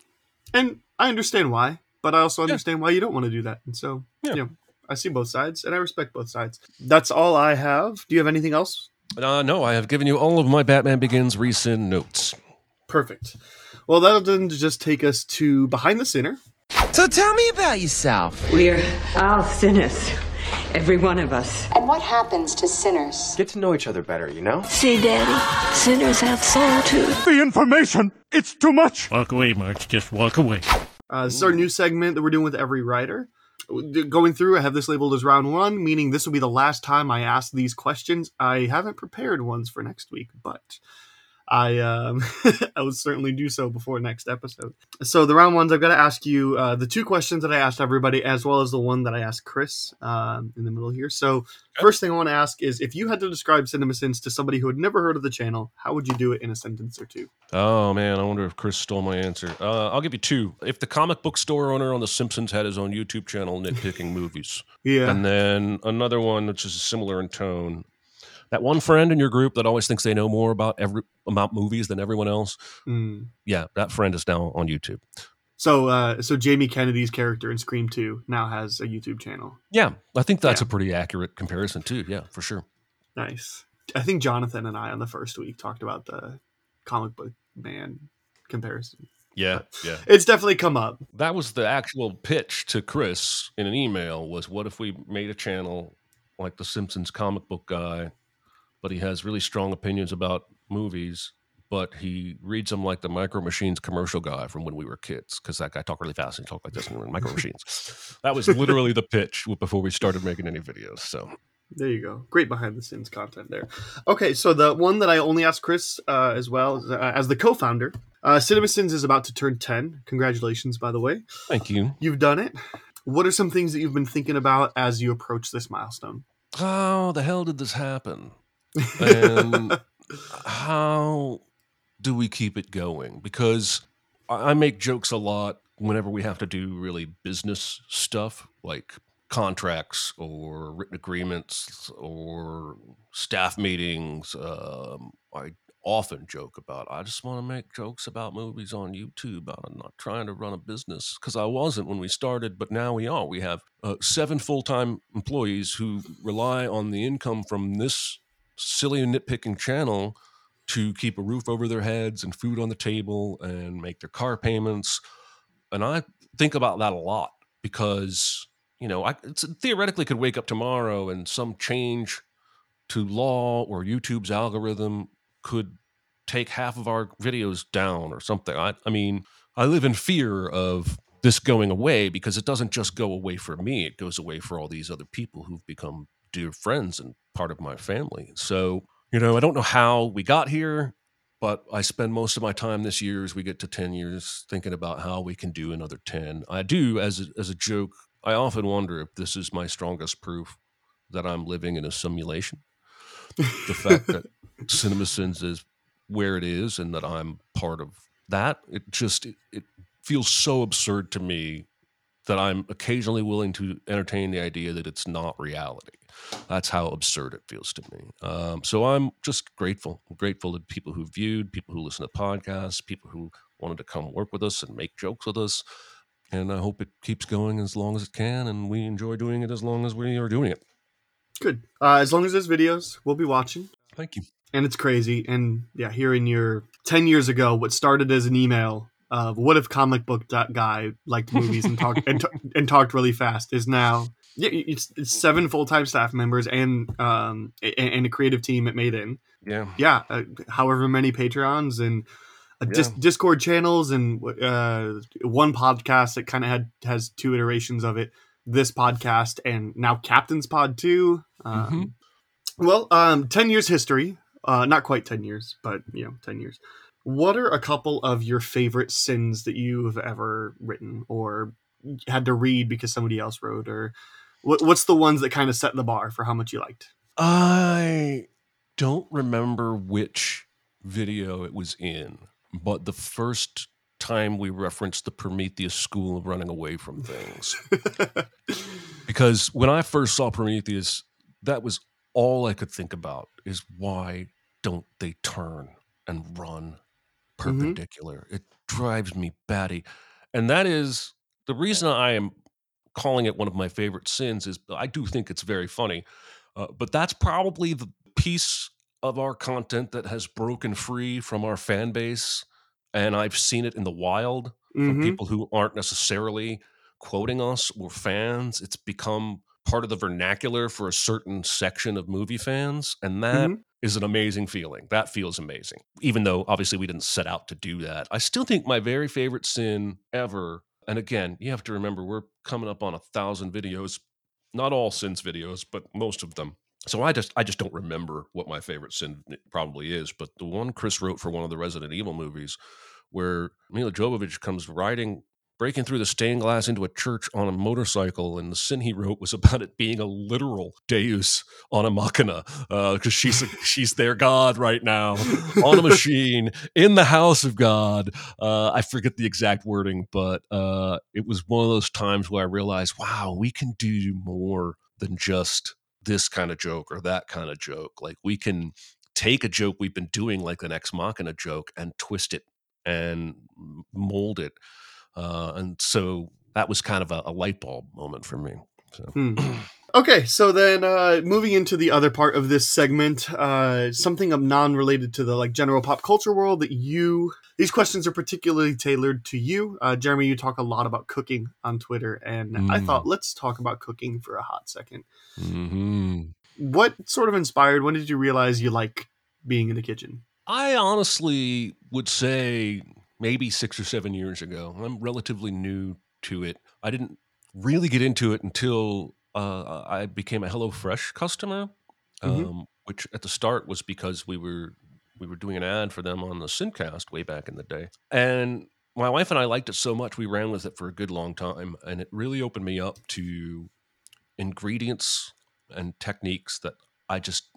and I understand why, but I also understand why you don't want to do that. And so, Yeah. you know, I see both sides, and I respect both sides. That's all I have. Do you have anything else? uh, no, I have given you all of my Batman Begins rescind notes. Perfect. Well, that'll then just take us to behind the center. So tell me about yourself. We're all sinners. Every one of us. And what happens to sinners? Get to know each other better, you know? See, Daddy, sinners have soul too. The information! It's too much! Walk away, Marge. Just walk away. Uh, this is our new segment that we're doing with every writer. Going through, I have this labeled as round one, meaning this will be the last time I ask these questions. I haven't prepared ones for next week, but I um, *laughs* I will certainly do so before next episode. So the round ones, I've got to ask you uh, the two questions that I asked everybody, as well as the one that I asked Chris um, in the middle here. So first thing I want to ask is, if you had to describe CinemaSins to somebody who had never heard of the channel, how would you do it in a sentence or two? Oh man, I wonder if Chris stole my answer. Uh, I'll give you two. If the comic book store owner on The Simpsons had his own YouTube channel nitpicking movies, Yeah. and then another one which is similar in tone. That one friend in your group that always thinks they know more about every about movies than everyone else. Mm. Yeah, that friend is now on YouTube. So, uh, so Jamie Kennedy's character in Scream Two now has a YouTube channel. Yeah, I think that's Yeah. a pretty accurate comparison too. Yeah, for sure. Nice. I think Jonathan and I on the first week talked about the comic book man comparison. Yeah, yeah. It's definitely come up. That was the actual pitch to Chris in an email was what if we made a channel like the Simpsons comic book guy, but he has really strong opinions about movies, but he reads them like the Micro Machines commercial guy from when we were kids, because that guy talked really fast and he talked like this and we were in Micro Machines. That was literally the pitch before we started making any videos. So There you go. Great behind the scenes content there. Okay, so the one that I only asked Chris uh, as well uh, as the co-founder, uh, CinemaSins is about to turn ten. Congratulations, by the way. thank you. You've done it. What are some things that you've been thinking about as you approach this milestone? How the hell did this happen? And *laughs* how do we keep it going? Because I make jokes a lot whenever we have to do really business stuff like contracts or written agreements or staff meetings. Um, I often joke about I just want to make jokes about movies on YouTube. I'm not trying to run a business because I wasn't when we started, but now we are. We have uh, seven full time employees who rely on the income from this silly nitpicking channel to keep a roof over their heads and food on the table and make their car payments. And I think about that a lot because, you know, I theoretically could wake up tomorrow and some change to law or YouTube's algorithm could take half of our videos down or something. I, I mean, I live in fear of this going away because it doesn't just go away for me, it goes away for all these other people who've become dear friends and part of my family. So, you know, I don't know how we got here, but I spend most of my time this year as we get to 10 years thinking about how we can do another 10. I do, as a, as a joke, I often wonder if this is my strongest proof that I'm living in a simulation. the fact that *laughs* CinemaSins is where it is and that I'm part of that, it just, it, it feels so absurd to me that I'm occasionally willing to entertain the idea that it's not reality. That's how absurd it feels to me. Um, so I'm just grateful. I'm grateful to people who viewed, people who listen to podcasts, people who wanted to come work with us and make jokes with us. And I hope it keeps going as long as it can, and we enjoy doing it as long as we are doing it. Good. Uh, as long as there's videos, we'll be watching. Thank you. And it's crazy. And yeah, hearing your 10 years ago, what started as an email of what if comic book guy liked movies and talked and, t- *laughs* and talked really fast is now yeah, it's, it's seven full time staff members and um and, a creative team at Made In. Yeah, yeah. Uh, however many Patreons and uh, dis- Discord channels and uh, one podcast that kind of had has two iterations of it. This podcast and now Captain's Pod too. Um, mm-hmm. Well, um, ten years history. Uh, not quite ten years, but you know, ten years. What are a couple of your favorite sins that you've ever written or had to read because somebody else wrote, or what, what's the ones that kind of set the bar for how much you liked? I don't remember which video it was in, but the first time we referenced the Prometheus school of running away from things. *laughs* because when I first saw Prometheus, that was all I could think about is why don't they turn and run. Perpendicular? Mm-hmm. It drives me batty. And that is the reason I am calling it one of my favorite sins is I do think it's very funny. Uh, but that's probably the piece of our content that has broken free from our fan base. And I've seen it in the wild mm-hmm. from people who aren't necessarily quoting us or fans. It's become part of the vernacular for a certain section of movie fans. And that mm-hmm. Is an amazing feeling. That feels amazing. Even though obviously we didn't set out to do that. I still think my very favorite sin ever and again, you have to remember we're coming up on a thousand videos, not all sins videos, but most of them. So I just I just don't remember what my favorite sin probably is, but the one Chris wrote for one of the Resident Evil movies, where Milla Jovovich comes riding breaking through the stained glass into a church on a motorcycle. And the sin he wrote was about it being a literal Deus on a machina, because uh, she's a, *laughs* she's their god right now on a *laughs* machine in the house of God. Uh, I forget the exact wording, but uh, it was one of those times where I realized, wow, we can do more than just this kind of joke or that kind of joke. Like we can take a joke we've been doing, like an ex machina joke, and twist it and mold it uh, and so that was kind of a, a light bulb moment for me. So. Hmm. Okay, so then uh, moving into the other part of this segment, uh, something of non-related to the like general pop culture world that you these questions are particularly tailored to you, uh, Jeremy. You talk a lot about cooking on Twitter, and mm. I thought let's talk about cooking for a hot 2nd mm-hmm. What sort of inspired? When did you realize you like being in the kitchen? I honestly would say maybe six or seven years ago. I'm relatively new to it. I didn't really get into it until uh, I became a HelloFresh customer, mm-hmm. um, which at the start was because we were we were doing an ad for them on the Sincast way back in the day, and my wife and I liked it so much we ran with it for a good long time, and it really opened me up to ingredients and techniques that I just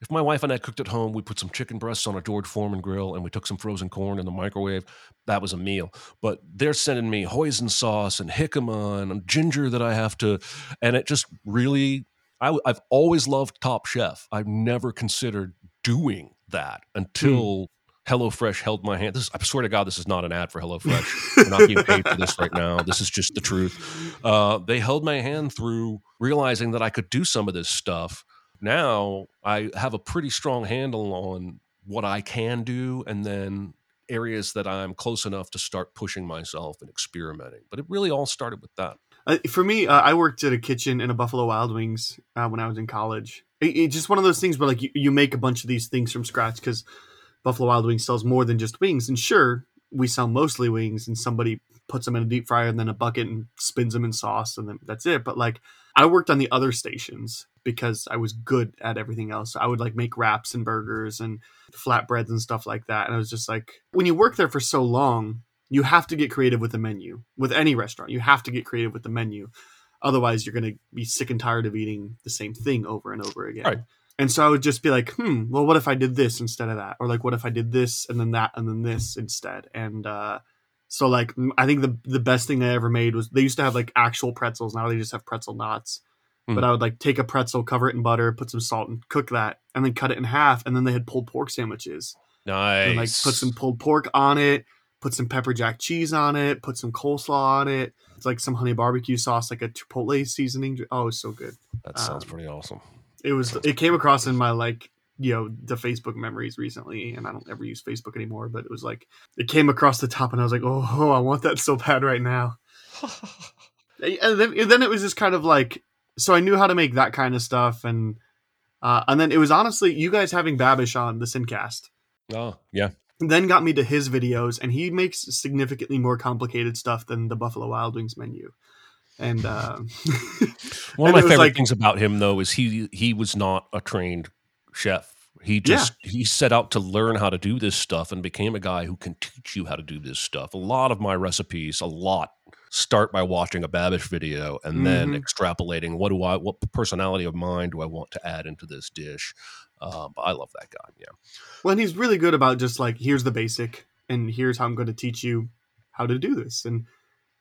if my wife and I cooked at home, we put some chicken breasts on a George Foreman grill and we took some frozen corn in the microwave. That was a meal. But they're sending me hoisin sauce and jicama and ginger that I have to, and it just really. I, have always loved Top Chef. I've never considered doing that until. Mm. HelloFresh held my hand. This, I swear to God, this is not an ad for HelloFresh. *laughs* We're not being paid for this right now. This is just the truth. Uh, they held my hand through realizing that I could do some of this stuff now I have a pretty strong handle on what I can do and then areas that I'm close enough to start pushing myself and experimenting. But it really all started with that. Uh, for me, uh, I worked at a kitchen in a Buffalo Wild Wings uh, when I was in college. It, it's just one of those things where like you, you make a bunch of these things from scratch because Buffalo Wild Wings sells more than just wings. And sure, we sell mostly wings, and somebody puts them in a deep fryer and then a bucket and spins them in sauce and then that's it. But like I worked on the other stations because I was good at everything else. I would like make wraps and burgers and flatbreads and stuff like that. And I was just like, when you work there for so long, you have to get creative with the menu. With any restaurant, you have to get creative with the menu. Otherwise, you're going to be sick and tired of eating the same thing over and over again. Right. And so I would just be like, hmm, well, what if I did this instead of that? Or like, what if I did this and then that and then this instead? And uh, so, like, I think the the best thing I ever made was they used to have like actual pretzels. Now they just have pretzel knots. But Mm. I would like take a pretzel, cover it in butter, put some salt, and cook that, and then cut it in half. And then they had pulled pork sandwiches. Nice. And like put some pulled pork on it, put some pepper jack cheese on it, put some coleslaw on it. It's like some honey barbecue sauce, like a chipotle seasoning. Oh, it's so good. That sounds um, pretty awesome. It was. It came across in my like you know the Facebook memories recently, and I don't ever use Facebook anymore. But it was like it came across the top, and I was like, oh, I want that so bad right now. *laughs* and then, and then it was just kind of like so I knew how to make that kind of stuff, and uh, and then it was honestly you guys having Babish on the Sincast Oh, yeah. then got me to his videos and he makes significantly more complicated stuff than the buffalo wild wings menu and uh, *laughs* One of my favorite like- things about him, though, is he he was not a trained chef. He just he set out to learn how to do this stuff and became a guy who can teach you how to do this stuff. A lot of my recipes, a lot, start by watching a Babish video and then Mhm. extrapolating what do I what personality of mine do I want to add into this dish. But I love that guy. Yeah. well and he's really good about just like here's the basic and here's how i'm going to teach you how to do this and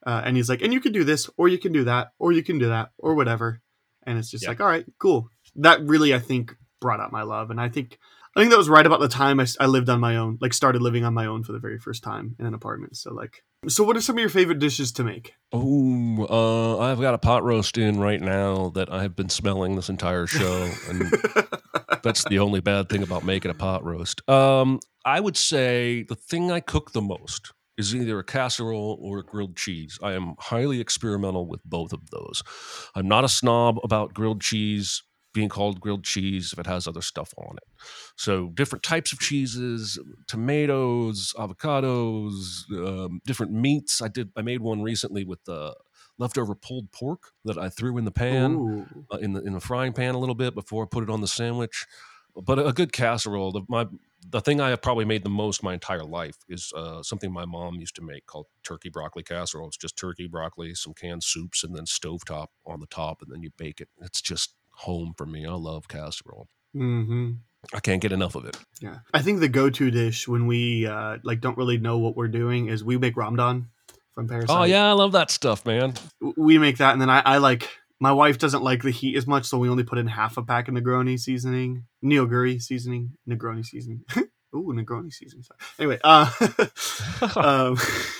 uh, and he's like and you can do this or you can do that or you can do that or whatever and it's just Yeah. like all right cool that really i think brought out my love and i think i think that was right about the time I, I lived on my own like started living on my own for the very first time in an apartment so like so what are some of your favorite dishes to make Oh, uh, I've got a pot roast in right now that I have been smelling this entire show, and *laughs* that's the only bad thing about making a pot roast. Um, I would say the thing I cook the most is either a casserole or a grilled cheese. I am highly experimental with both of those. I'm not a snob about grilled cheese being called grilled cheese if it has other stuff on it. So different types of cheeses, tomatoes, avocados, um, different meats. I did. I made one recently with the leftover pulled pork that I threw in the pan uh, in the in the frying pan a little bit before I put it on the sandwich. But a, a good casserole. The, my the thing I have probably made the most my entire life is uh, something my mom used to make called turkey broccoli casserole. It's just turkey, broccoli, some canned soups, and then stovetop on the top, and then you bake it. It's just home for me. I love casserole. mm-hmm I can't get enough of it. Yeah, I think the go-to dish when we uh, like don't really know what we're doing is we make ram-don from Parasite. Oh yeah, I love that stuff, man. We make that, and then I, I like my wife doesn't like the heat as much, so we only put in half a pack of Negroni seasoning, Neoguri seasoning, Negroni seasoning. *laughs* Ooh, Negroni seasoning. Sorry. Anyway, uh, *laughs* *laughs* um,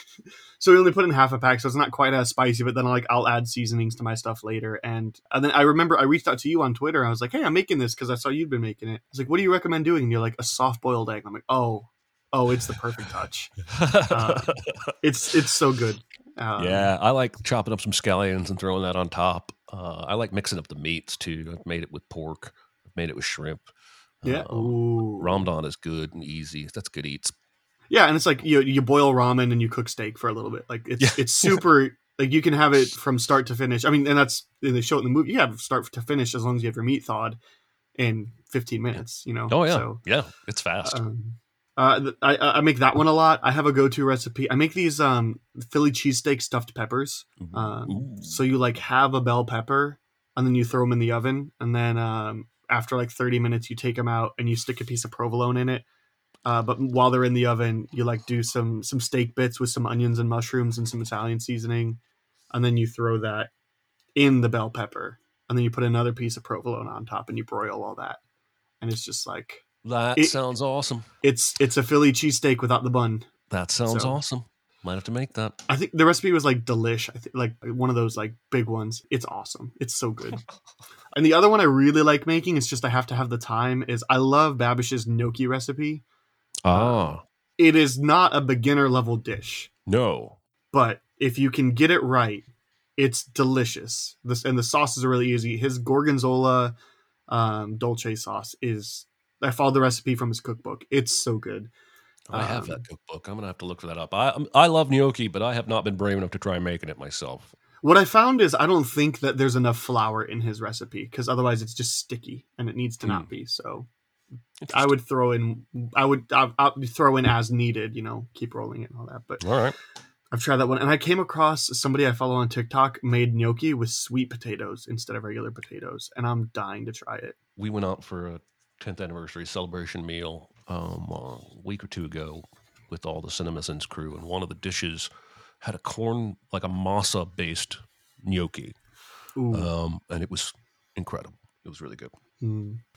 *laughs* so we only put in half a pack, so it's not quite as spicy. But then like I'll add seasonings to my stuff later, and and then I remember I reached out to you on Twitter. I was like, hey, I'm making this because I saw you'd been making it. I was like, what do you recommend doing? And you're like, a soft boiled egg. I'm like, oh, oh, it's the perfect touch. Uh, It's it's so good. Um, yeah, I like chopping up some scallions and throwing that on top. Uh, I like mixing up the meats too. I've made it with pork. I've made it with shrimp. Yeah. Um, Ooh. Ram-don is good and easy. That's good eats. Yeah, and it's like you you boil ramen and you cook steak for a little bit. Like it's Yeah. it's *laughs* super like you can have it *laughs* from start to finish. I mean, and that's they show it in the movie. You have start to finish as long as you have your meat thawed in 15 minutes. You know. Oh yeah, So, yeah, it's fast. um, uh, I I make that one a lot. I have a go to recipe. I make these um Philly cheesesteak stuffed peppers. Um, so you like have a bell pepper and then you throw them in the oven and then um, after like 30 minutes you take them out and you stick a piece of provolone in it uh, but while they're in the oven you like do some some steak bits with some onions and mushrooms and some italian seasoning and then you throw that in the bell pepper and then you put another piece of provolone on top and you broil all that and it's just like that it- sounds awesome. it's it's a philly cheesesteak without the bun That sounds so- awesome. Might have to make that. I think the recipe was like delish. I think like one of those like big ones. It's awesome. It's so good. *laughs* and the other one I really like making, it's just I have to have the time, is I love Babish's gnocchi recipe. Ah, It is not a beginner level dish, no. but if you can get it right, it's delicious. This and the sauces are really easy. His gorgonzola um, dolce sauce is I followed the recipe from his cookbook. It's so good. I have Um, that cookbook. I'm gonna have to look for that up. I I'm- love gnocchi, but I have not been brave enough to try making it myself. What I found is I don't think that there's enough flour in his recipe because otherwise it's just sticky and it needs to not be. So I would throw in, I would I, I would throw in as needed, you know, keep rolling it and all that. But All right. I've tried that one, and I came across somebody I follow on TikTok made gnocchi with sweet potatoes instead of regular potatoes, and I'm dying to try it. we went out for a 10th anniversary celebration meal um, a week or two ago with all the CinemaSins crew, and one of the dishes had a corn, like a masa based gnocchi, um, and it was incredible. It was really good.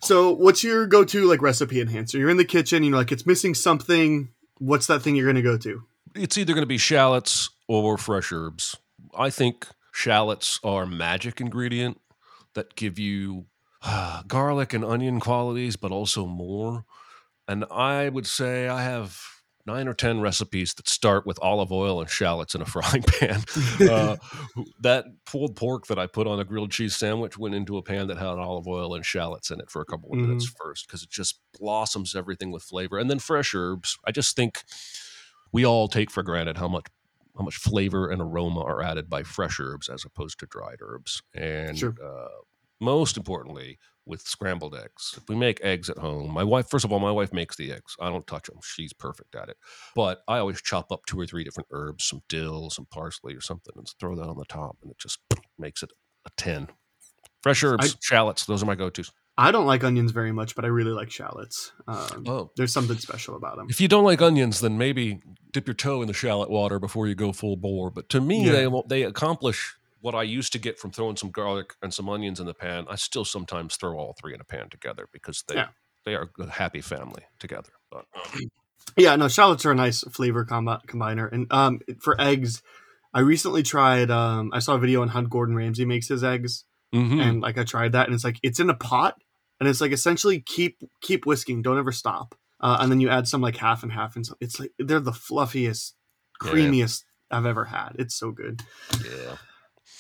So, what's your go-to like recipe enhancer? You're in the kitchen, you know, like it's missing something. What's that thing you're gonna go to? It's either going to be shallots or fresh herbs. I think shallots are magic ingredient that give you ah, *sighs* garlic and onion qualities, but also more. And I would say I have nine or 10 recipes that start with olive oil and shallots in a *laughs* frying pan. uh, that pulled pork that I put on a grilled cheese sandwich went into a pan that had olive oil and shallots in it for a couple of minutes first because it just blossoms everything with flavor. And then fresh herbs. I just think we all take for granted how much how much flavor and aroma are added by fresh herbs as opposed to dried herbs. And Sure. uh, most importantly, with scrambled eggs, if we make eggs at home, my wife, first of all, my wife makes the eggs. I don't touch them. She's perfect at it. But I always chop up two or three different herbs, some dill, some parsley or something, and throw that on the top, and it just *clears throat* makes it a 10. Fresh herbs, I- shallots, those are my go tos. I don't like onions very much, but I really like shallots. Um, Oh. There's something special about them. If you don't like onions, then maybe dip your toe in the shallot water before you go full bore. But to me, Yeah. they, they accomplish what I used to get from throwing some garlic and some onions in the pan. I still sometimes throw all three in a pan together because they Yeah. they are a happy family together. But um, *clears throat* Yeah, no, shallots are a nice flavor combi- combiner. And um, for eggs, I recently tried. Um, I saw a video on how Gordon Ramsay makes his eggs, mhm. and like I tried that, and it's like it's in a pot, and it's like essentially keep keep whisking, don't ever stop, uh, and then you add some like half and half, and so it's like they're the fluffiest, Yeah. creamiest I've ever had. It's so good. yeah,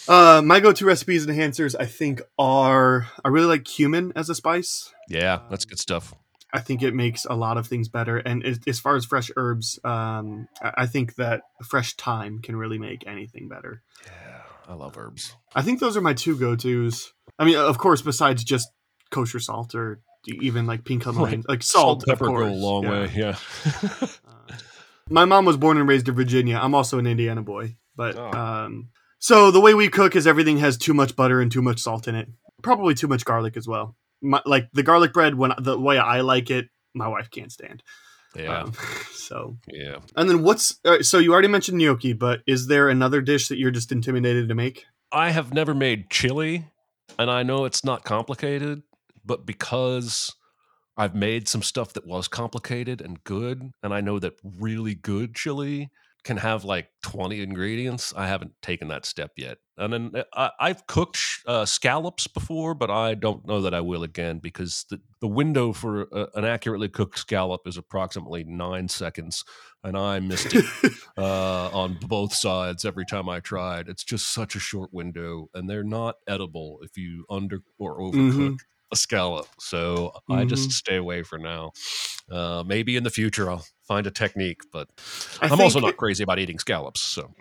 Uh, my go-to recipes and enhancers, I think, are I really like cumin as a spice. yeah, that's good stuff. I think it makes a lot of things better. And as, as far as fresh herbs, um, I think that fresh thyme can really make anything better. Yeah, I love herbs. I think those are my two go tos. I mean, of course, besides just kosher salt or even like pink Himalayan, like salt, pepper of go a long yeah. way. Yeah, *laughs* My mom was born and raised in Virginia. I'm also an Indiana boy, but Oh. um, so the way we cook is everything has too much butter and too much salt in it. Probably too much garlic as well. My, like the garlic bread, when the way I like it, my wife can't stand. yeah, Um, *laughs* so yeah. And then what's right, so you already mentioned gnocchi, but is there another dish that you're just intimidated to make? I have never made chili, and I know it's not complicated, but because I've made some stuff that was complicated and good, and I know that really good chili can have like 20 ingredients, I haven't taken that step yet. And then uh, I, I've cooked uh, scallops before, but I don't know that I will again because the, the window for a, an accurately cooked scallop is approximately nine seconds, and I missed it *laughs* uh, on both sides every time I tried. It's just such a short window, and they're not edible if you under or overcook Mhm. A scallop. So I just Mhm. stay away for now. Uh, maybe in the future I'll find a technique, but I I'm also not crazy about eating scallops. So *laughs*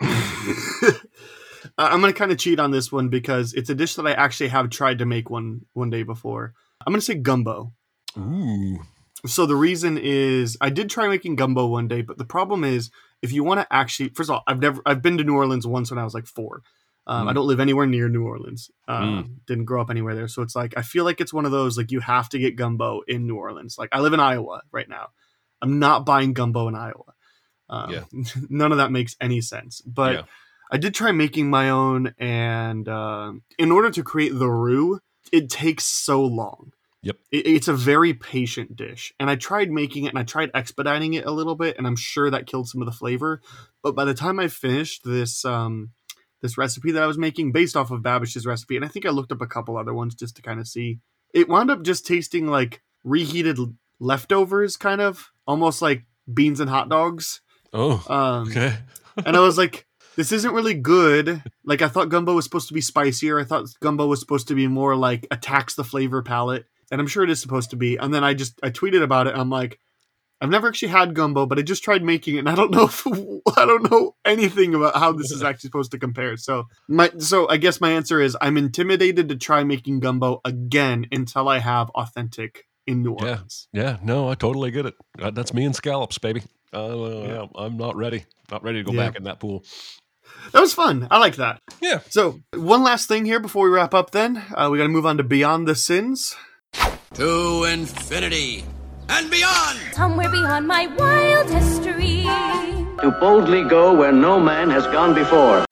I'm gonna kind of cheat on this one because it's a dish that I actually have tried to make one one day before. I'm gonna say gumbo. ooh, So the reason is I did try making gumbo one day, but the problem is if you want to actually, first of all, I've never I've been to New Orleans once when I was like four. Um, I Mm. don't live anywhere near New Orleans. Um, Didn't grow up anywhere there, so it's like I feel like it's one of those like you have to get gumbo in New Orleans. Like I live in Iowa right now. I'm not buying gumbo in Iowa. Um, Yeah. *laughs* none of that makes any sense. But Yeah. I did try making my own, and um in order to create the roux, it takes so long. Yep. It, it's a very patient dish, and I tried making it, and I tried expediting it a little bit, and I'm sure that killed some of the flavor. But by the time I finished this, um, this recipe that I was making, based off of Babish's recipe, and I think I looked up a couple other ones just to kind of see, it wound up just tasting like reheated leftovers, kind of almost like beans and hot dogs. oh, Um, okay, *laughs* and I was like, this isn't really good. Like I thought gumbo was supposed to be spicier. I thought gumbo was supposed to be more like attacks the flavor palette, and I'm sure it is supposed to be. And then I just I tweeted about it. I'm like, I've never actually had gumbo, but I just tried making it, and I don't know *laughs* if I don't know anything about how this is actually supposed to compare. So my so I guess my answer is I'm intimidated to try making gumbo again until I have authentic in New Yeah. Orleans. Yeah, no, I totally get it. Uh, That's me and scallops, baby. Uh, yeah, I'm not ready. Not ready to go Yeah. back in that pool. That was fun. I like that. Yeah. So one last thing here before we wrap up. Then uh, we got to move on to Beyond the Sins. To infinity and beyond. Somewhere beyond my wild history. To boldly go where no man has gone before.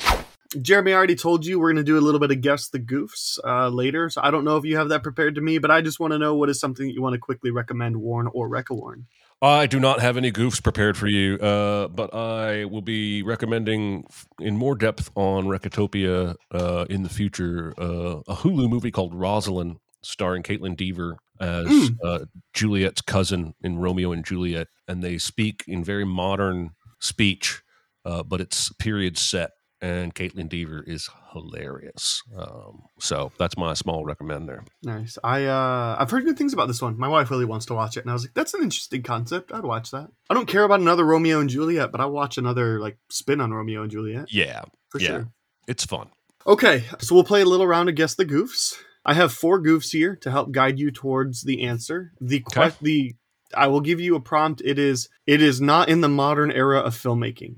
Jeremy, I already told you we're going to do a little bit of guess the goofs uh, later, so I don't know if you have that prepared to me, but I just want to know what is something that you want to quickly recommend, Warren or Recca Warren. I do not have any goofs prepared for you, uh, but I will be recommending in more depth on Recotopia uh, in the future uh, a Hulu movie called Rosaline, starring Kaitlyn Dever as Mm. uh, Juliet's cousin in Romeo and Juliet, and they speak in very modern speech, uh, but it's period set, and Kaitlyn Dever is hilarious. Um, so that's my small recommend there. Nice. I uh, I've heard good things about this one. My wife really wants to watch it, and I was like, "That's an interesting concept. I'd watch that." I don't care about another Romeo and Juliet, but I'll watch another like spin on Romeo and Juliet Yeah, for yeah, sure. it's fun. Okay, so we'll play a little round of guess the goofs. I have four goofs here to help guide you towards the answer. The que- Okay. the I will give you a prompt. It is it is not in the modern era of filmmaking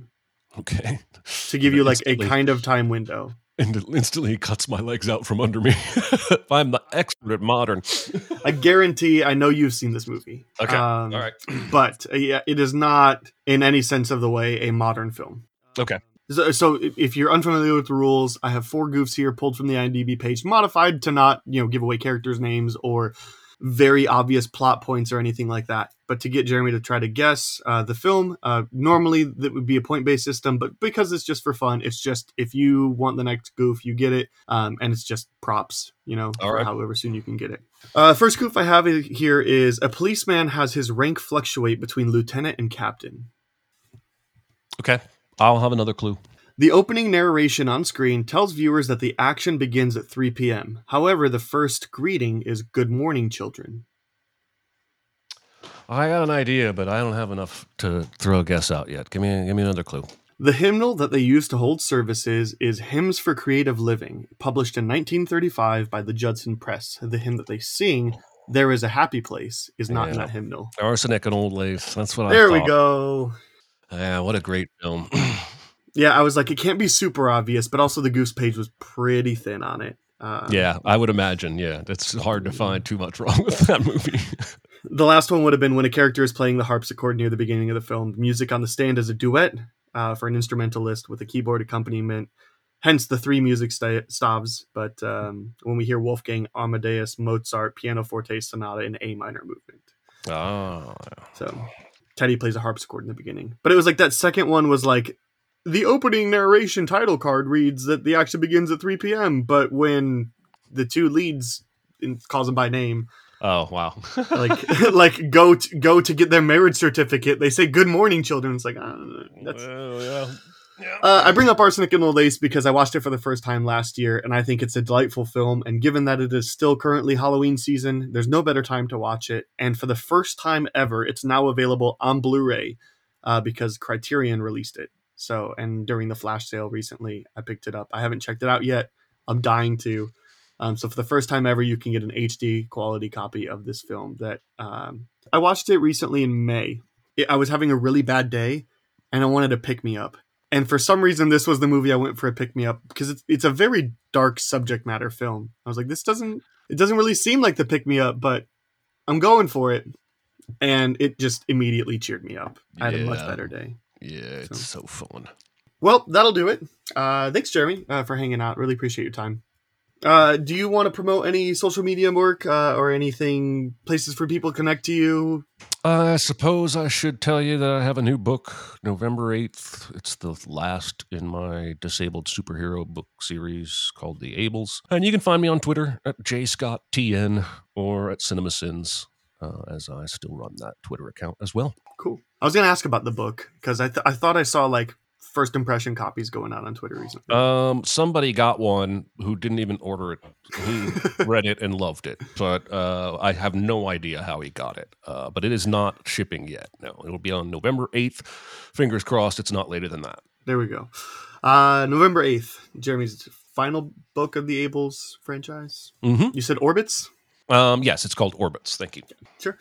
Okay. to give you like a kind of time window. and it instantly cuts my legs out from under me. *laughs* If I'm the expert at modern. *laughs* I guarantee I know you've seen this movie. Okay. Um, All right. but uh, yeah, it is not in any sense of the way a modern film. Okay. So, so if- you're unfamiliar with the rules, I have four goofs here pulled from the IMDb page, modified to not, you know, give away characters' names or very obvious plot points or anything like that. But to get Jeremy to try to guess uh, the film, uh, normally that would be a point-based system, but because it's just for fun, it's just if you want the next goof, you get it, um, and it's just props, you know, right. however soon you can get it. Uh, first goof I have here is a policeman has his rank fluctuate between lieutenant and captain. Okay. I'll have another clue. The opening narration on screen tells viewers that the action begins at 3 p.m. However, the first greeting is Good morning, children. I got an idea, but I don't have enough to throw a guess out yet. Give me give me another clue. The hymnal that they use to hold services is Hymns for Creative Living, published in 1935 by the Judson Press. The hymn that they sing, There is a Happy Place, is not in that hymnal. Arsenic and old lace. That's what I There we go. Yeah, what a great film. *clears throat* Yeah, I was like, it can't be super obvious, but also the Goose page was pretty thin on it. Uh, yeah, I would imagine. Yeah, it's hard to find too much wrong *laughs* with that movie. *laughs* The last one would have been when a character is playing the harpsichord near the beginning of the film. Music on the stand is a duet uh, for an instrumentalist with a keyboard accompaniment, hence the three music sta- stavs. But um, when we hear Wolfgang Amadeus Mozart pianoforte sonata in A minor movement, oh, so Teddy plays a harpsichord in the beginning. But it was like that second one was like the opening narration title card reads that the action begins at 3 p.m. But when the two leads in, calls them by name oh, wow. *laughs* like *laughs* like go to, go to get their marriage certificate. They say good morning, children. It's like uh, that's. Well, yeah. Uh, I bring up Arsenic and Old Lace because I watched it for the first time last year, and I think it's a delightful film. And given that it is still currently Halloween season, there's no better time to watch it. And for the first time ever, it's now available on Blu-ray uh, because Criterion released it. So, and during the flash sale recently, I picked it up. I haven't checked it out yet. I'm dying to. Um, so for the first time ever, you can get an HD quality copy of this film. That um, I watched it recently in May. It, I was having a really bad day, and I wanted to pick me up. And for some reason, this was the movie I went for a pick me up because it's it's a very dark subject matter film. I was like, this doesn't it doesn't really seem like the pick me up, but I'm going for it, and it just immediately cheered me up. I had a much better day. Yeah, it's so fun. Well, that'll do it. Uh, thanks, Jeremy, uh, for hanging out. Really appreciate your time. Uh, do you want to promote any social media work uh, or anything, places for people to connect to you? I suppose I should tell you that I have a new book, November 8th. It's the last in my disabled superhero book series called The Ables. And you can find me on Twitter at jscotttn or at CinemaSins, uh, as I still run that Twitter account as well. Cool. I was going to ask about the book because I, th- I thought I saw like first impression copies going out on Twitter recently? Um, somebody got one who didn't even order it. He *laughs* read it and loved it, but uh, I have no idea how he got it. Uh, but it is not shipping yet. No, it'll be on November eighth. Fingers crossed, it's not later than that. There we go. Uh, November eighth, Jeremy's final book of the Ables franchise. Mm-hmm. You said Orbits. Um, yes, it's called Orbits. Thank you. Sure.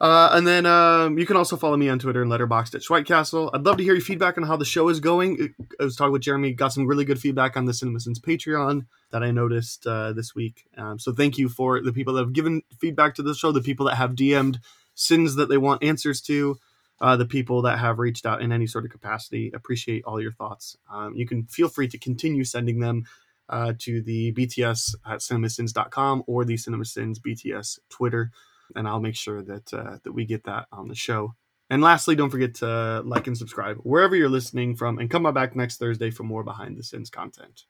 Uh, and then um, you can also follow me on Twitter and Letterboxd at Schweitcastle. I'd love to hear your feedback on how the show is going. I was talking with Jeremy, got some really good feedback on the CinemaSins Patreon that I noticed uh, this week. Um, so thank you for the people that have given feedback to the show, the people that have DM'd sins that they want answers to, uh, the people that have reached out in any sort of capacity. Appreciate all your thoughts. Um, you can feel free to continue sending them uh, to the BTS at cinemasins.com or the CinemaSins BTS Twitter and I'll make sure that uh, that we get that on the show. And lastly, don't forget to like and subscribe wherever you're listening from, and come back next Thursday for more behind the sins content.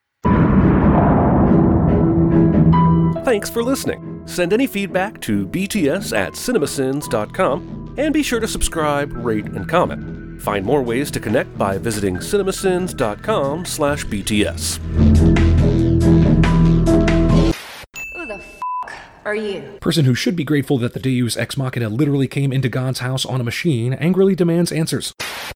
Thanks for listening. Send any feedback to bts at cinemasins.com and be sure to subscribe, rate, and comment. Find more ways to connect by visiting cinemasins.com slash bts. Are you? Person who should be grateful that the Deus Ex Machina literally came into God's house on a machine angrily demands answers.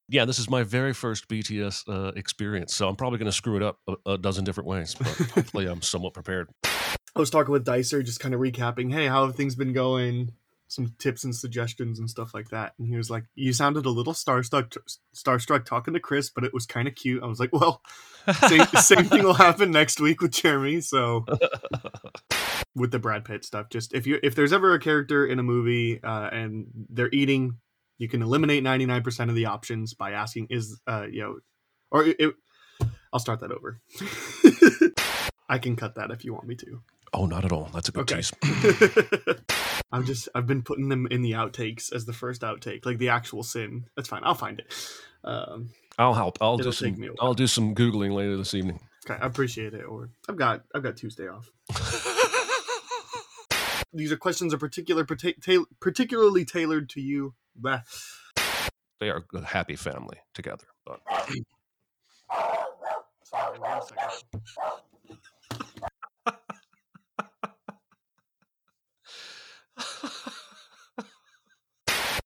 Yeah, this is my very first BTS uh, experience, so I'm probably going to screw it up a, a, dozen different ways, but hopefully I'm somewhat prepared. I was talking with Dicer, just kind of recapping, hey, how have things been going? Some tips and suggestions and stuff like that. And he was like, "You sounded a little starstruck, starstruck talking to Chris, but it was kind of cute." I was like, "Well, same, *laughs* same thing will happen next week with Jeremy." So, *laughs* with the Brad Pitt stuff, just if you if there's ever a character in a movie uh, and they're eating, you can eliminate 99% of the options by asking, "Is uh, you know," or it, it I'll start that over. *laughs* I can cut that if you want me to. Oh, not at all. That's a good Okay. tease. I'm just I've been putting them in the outtakes as the first outtake, like the actual sin. That's fine. I'll find it. Um, I'll help. I'll do some. me. I'll do some googling later this evening. okay, I appreciate it. Or I've got I've got Tuesday off. *laughs* These are questions are particular ta- particularly tailored to you. They are a happy family together. But *clears throat* Sorry, one second.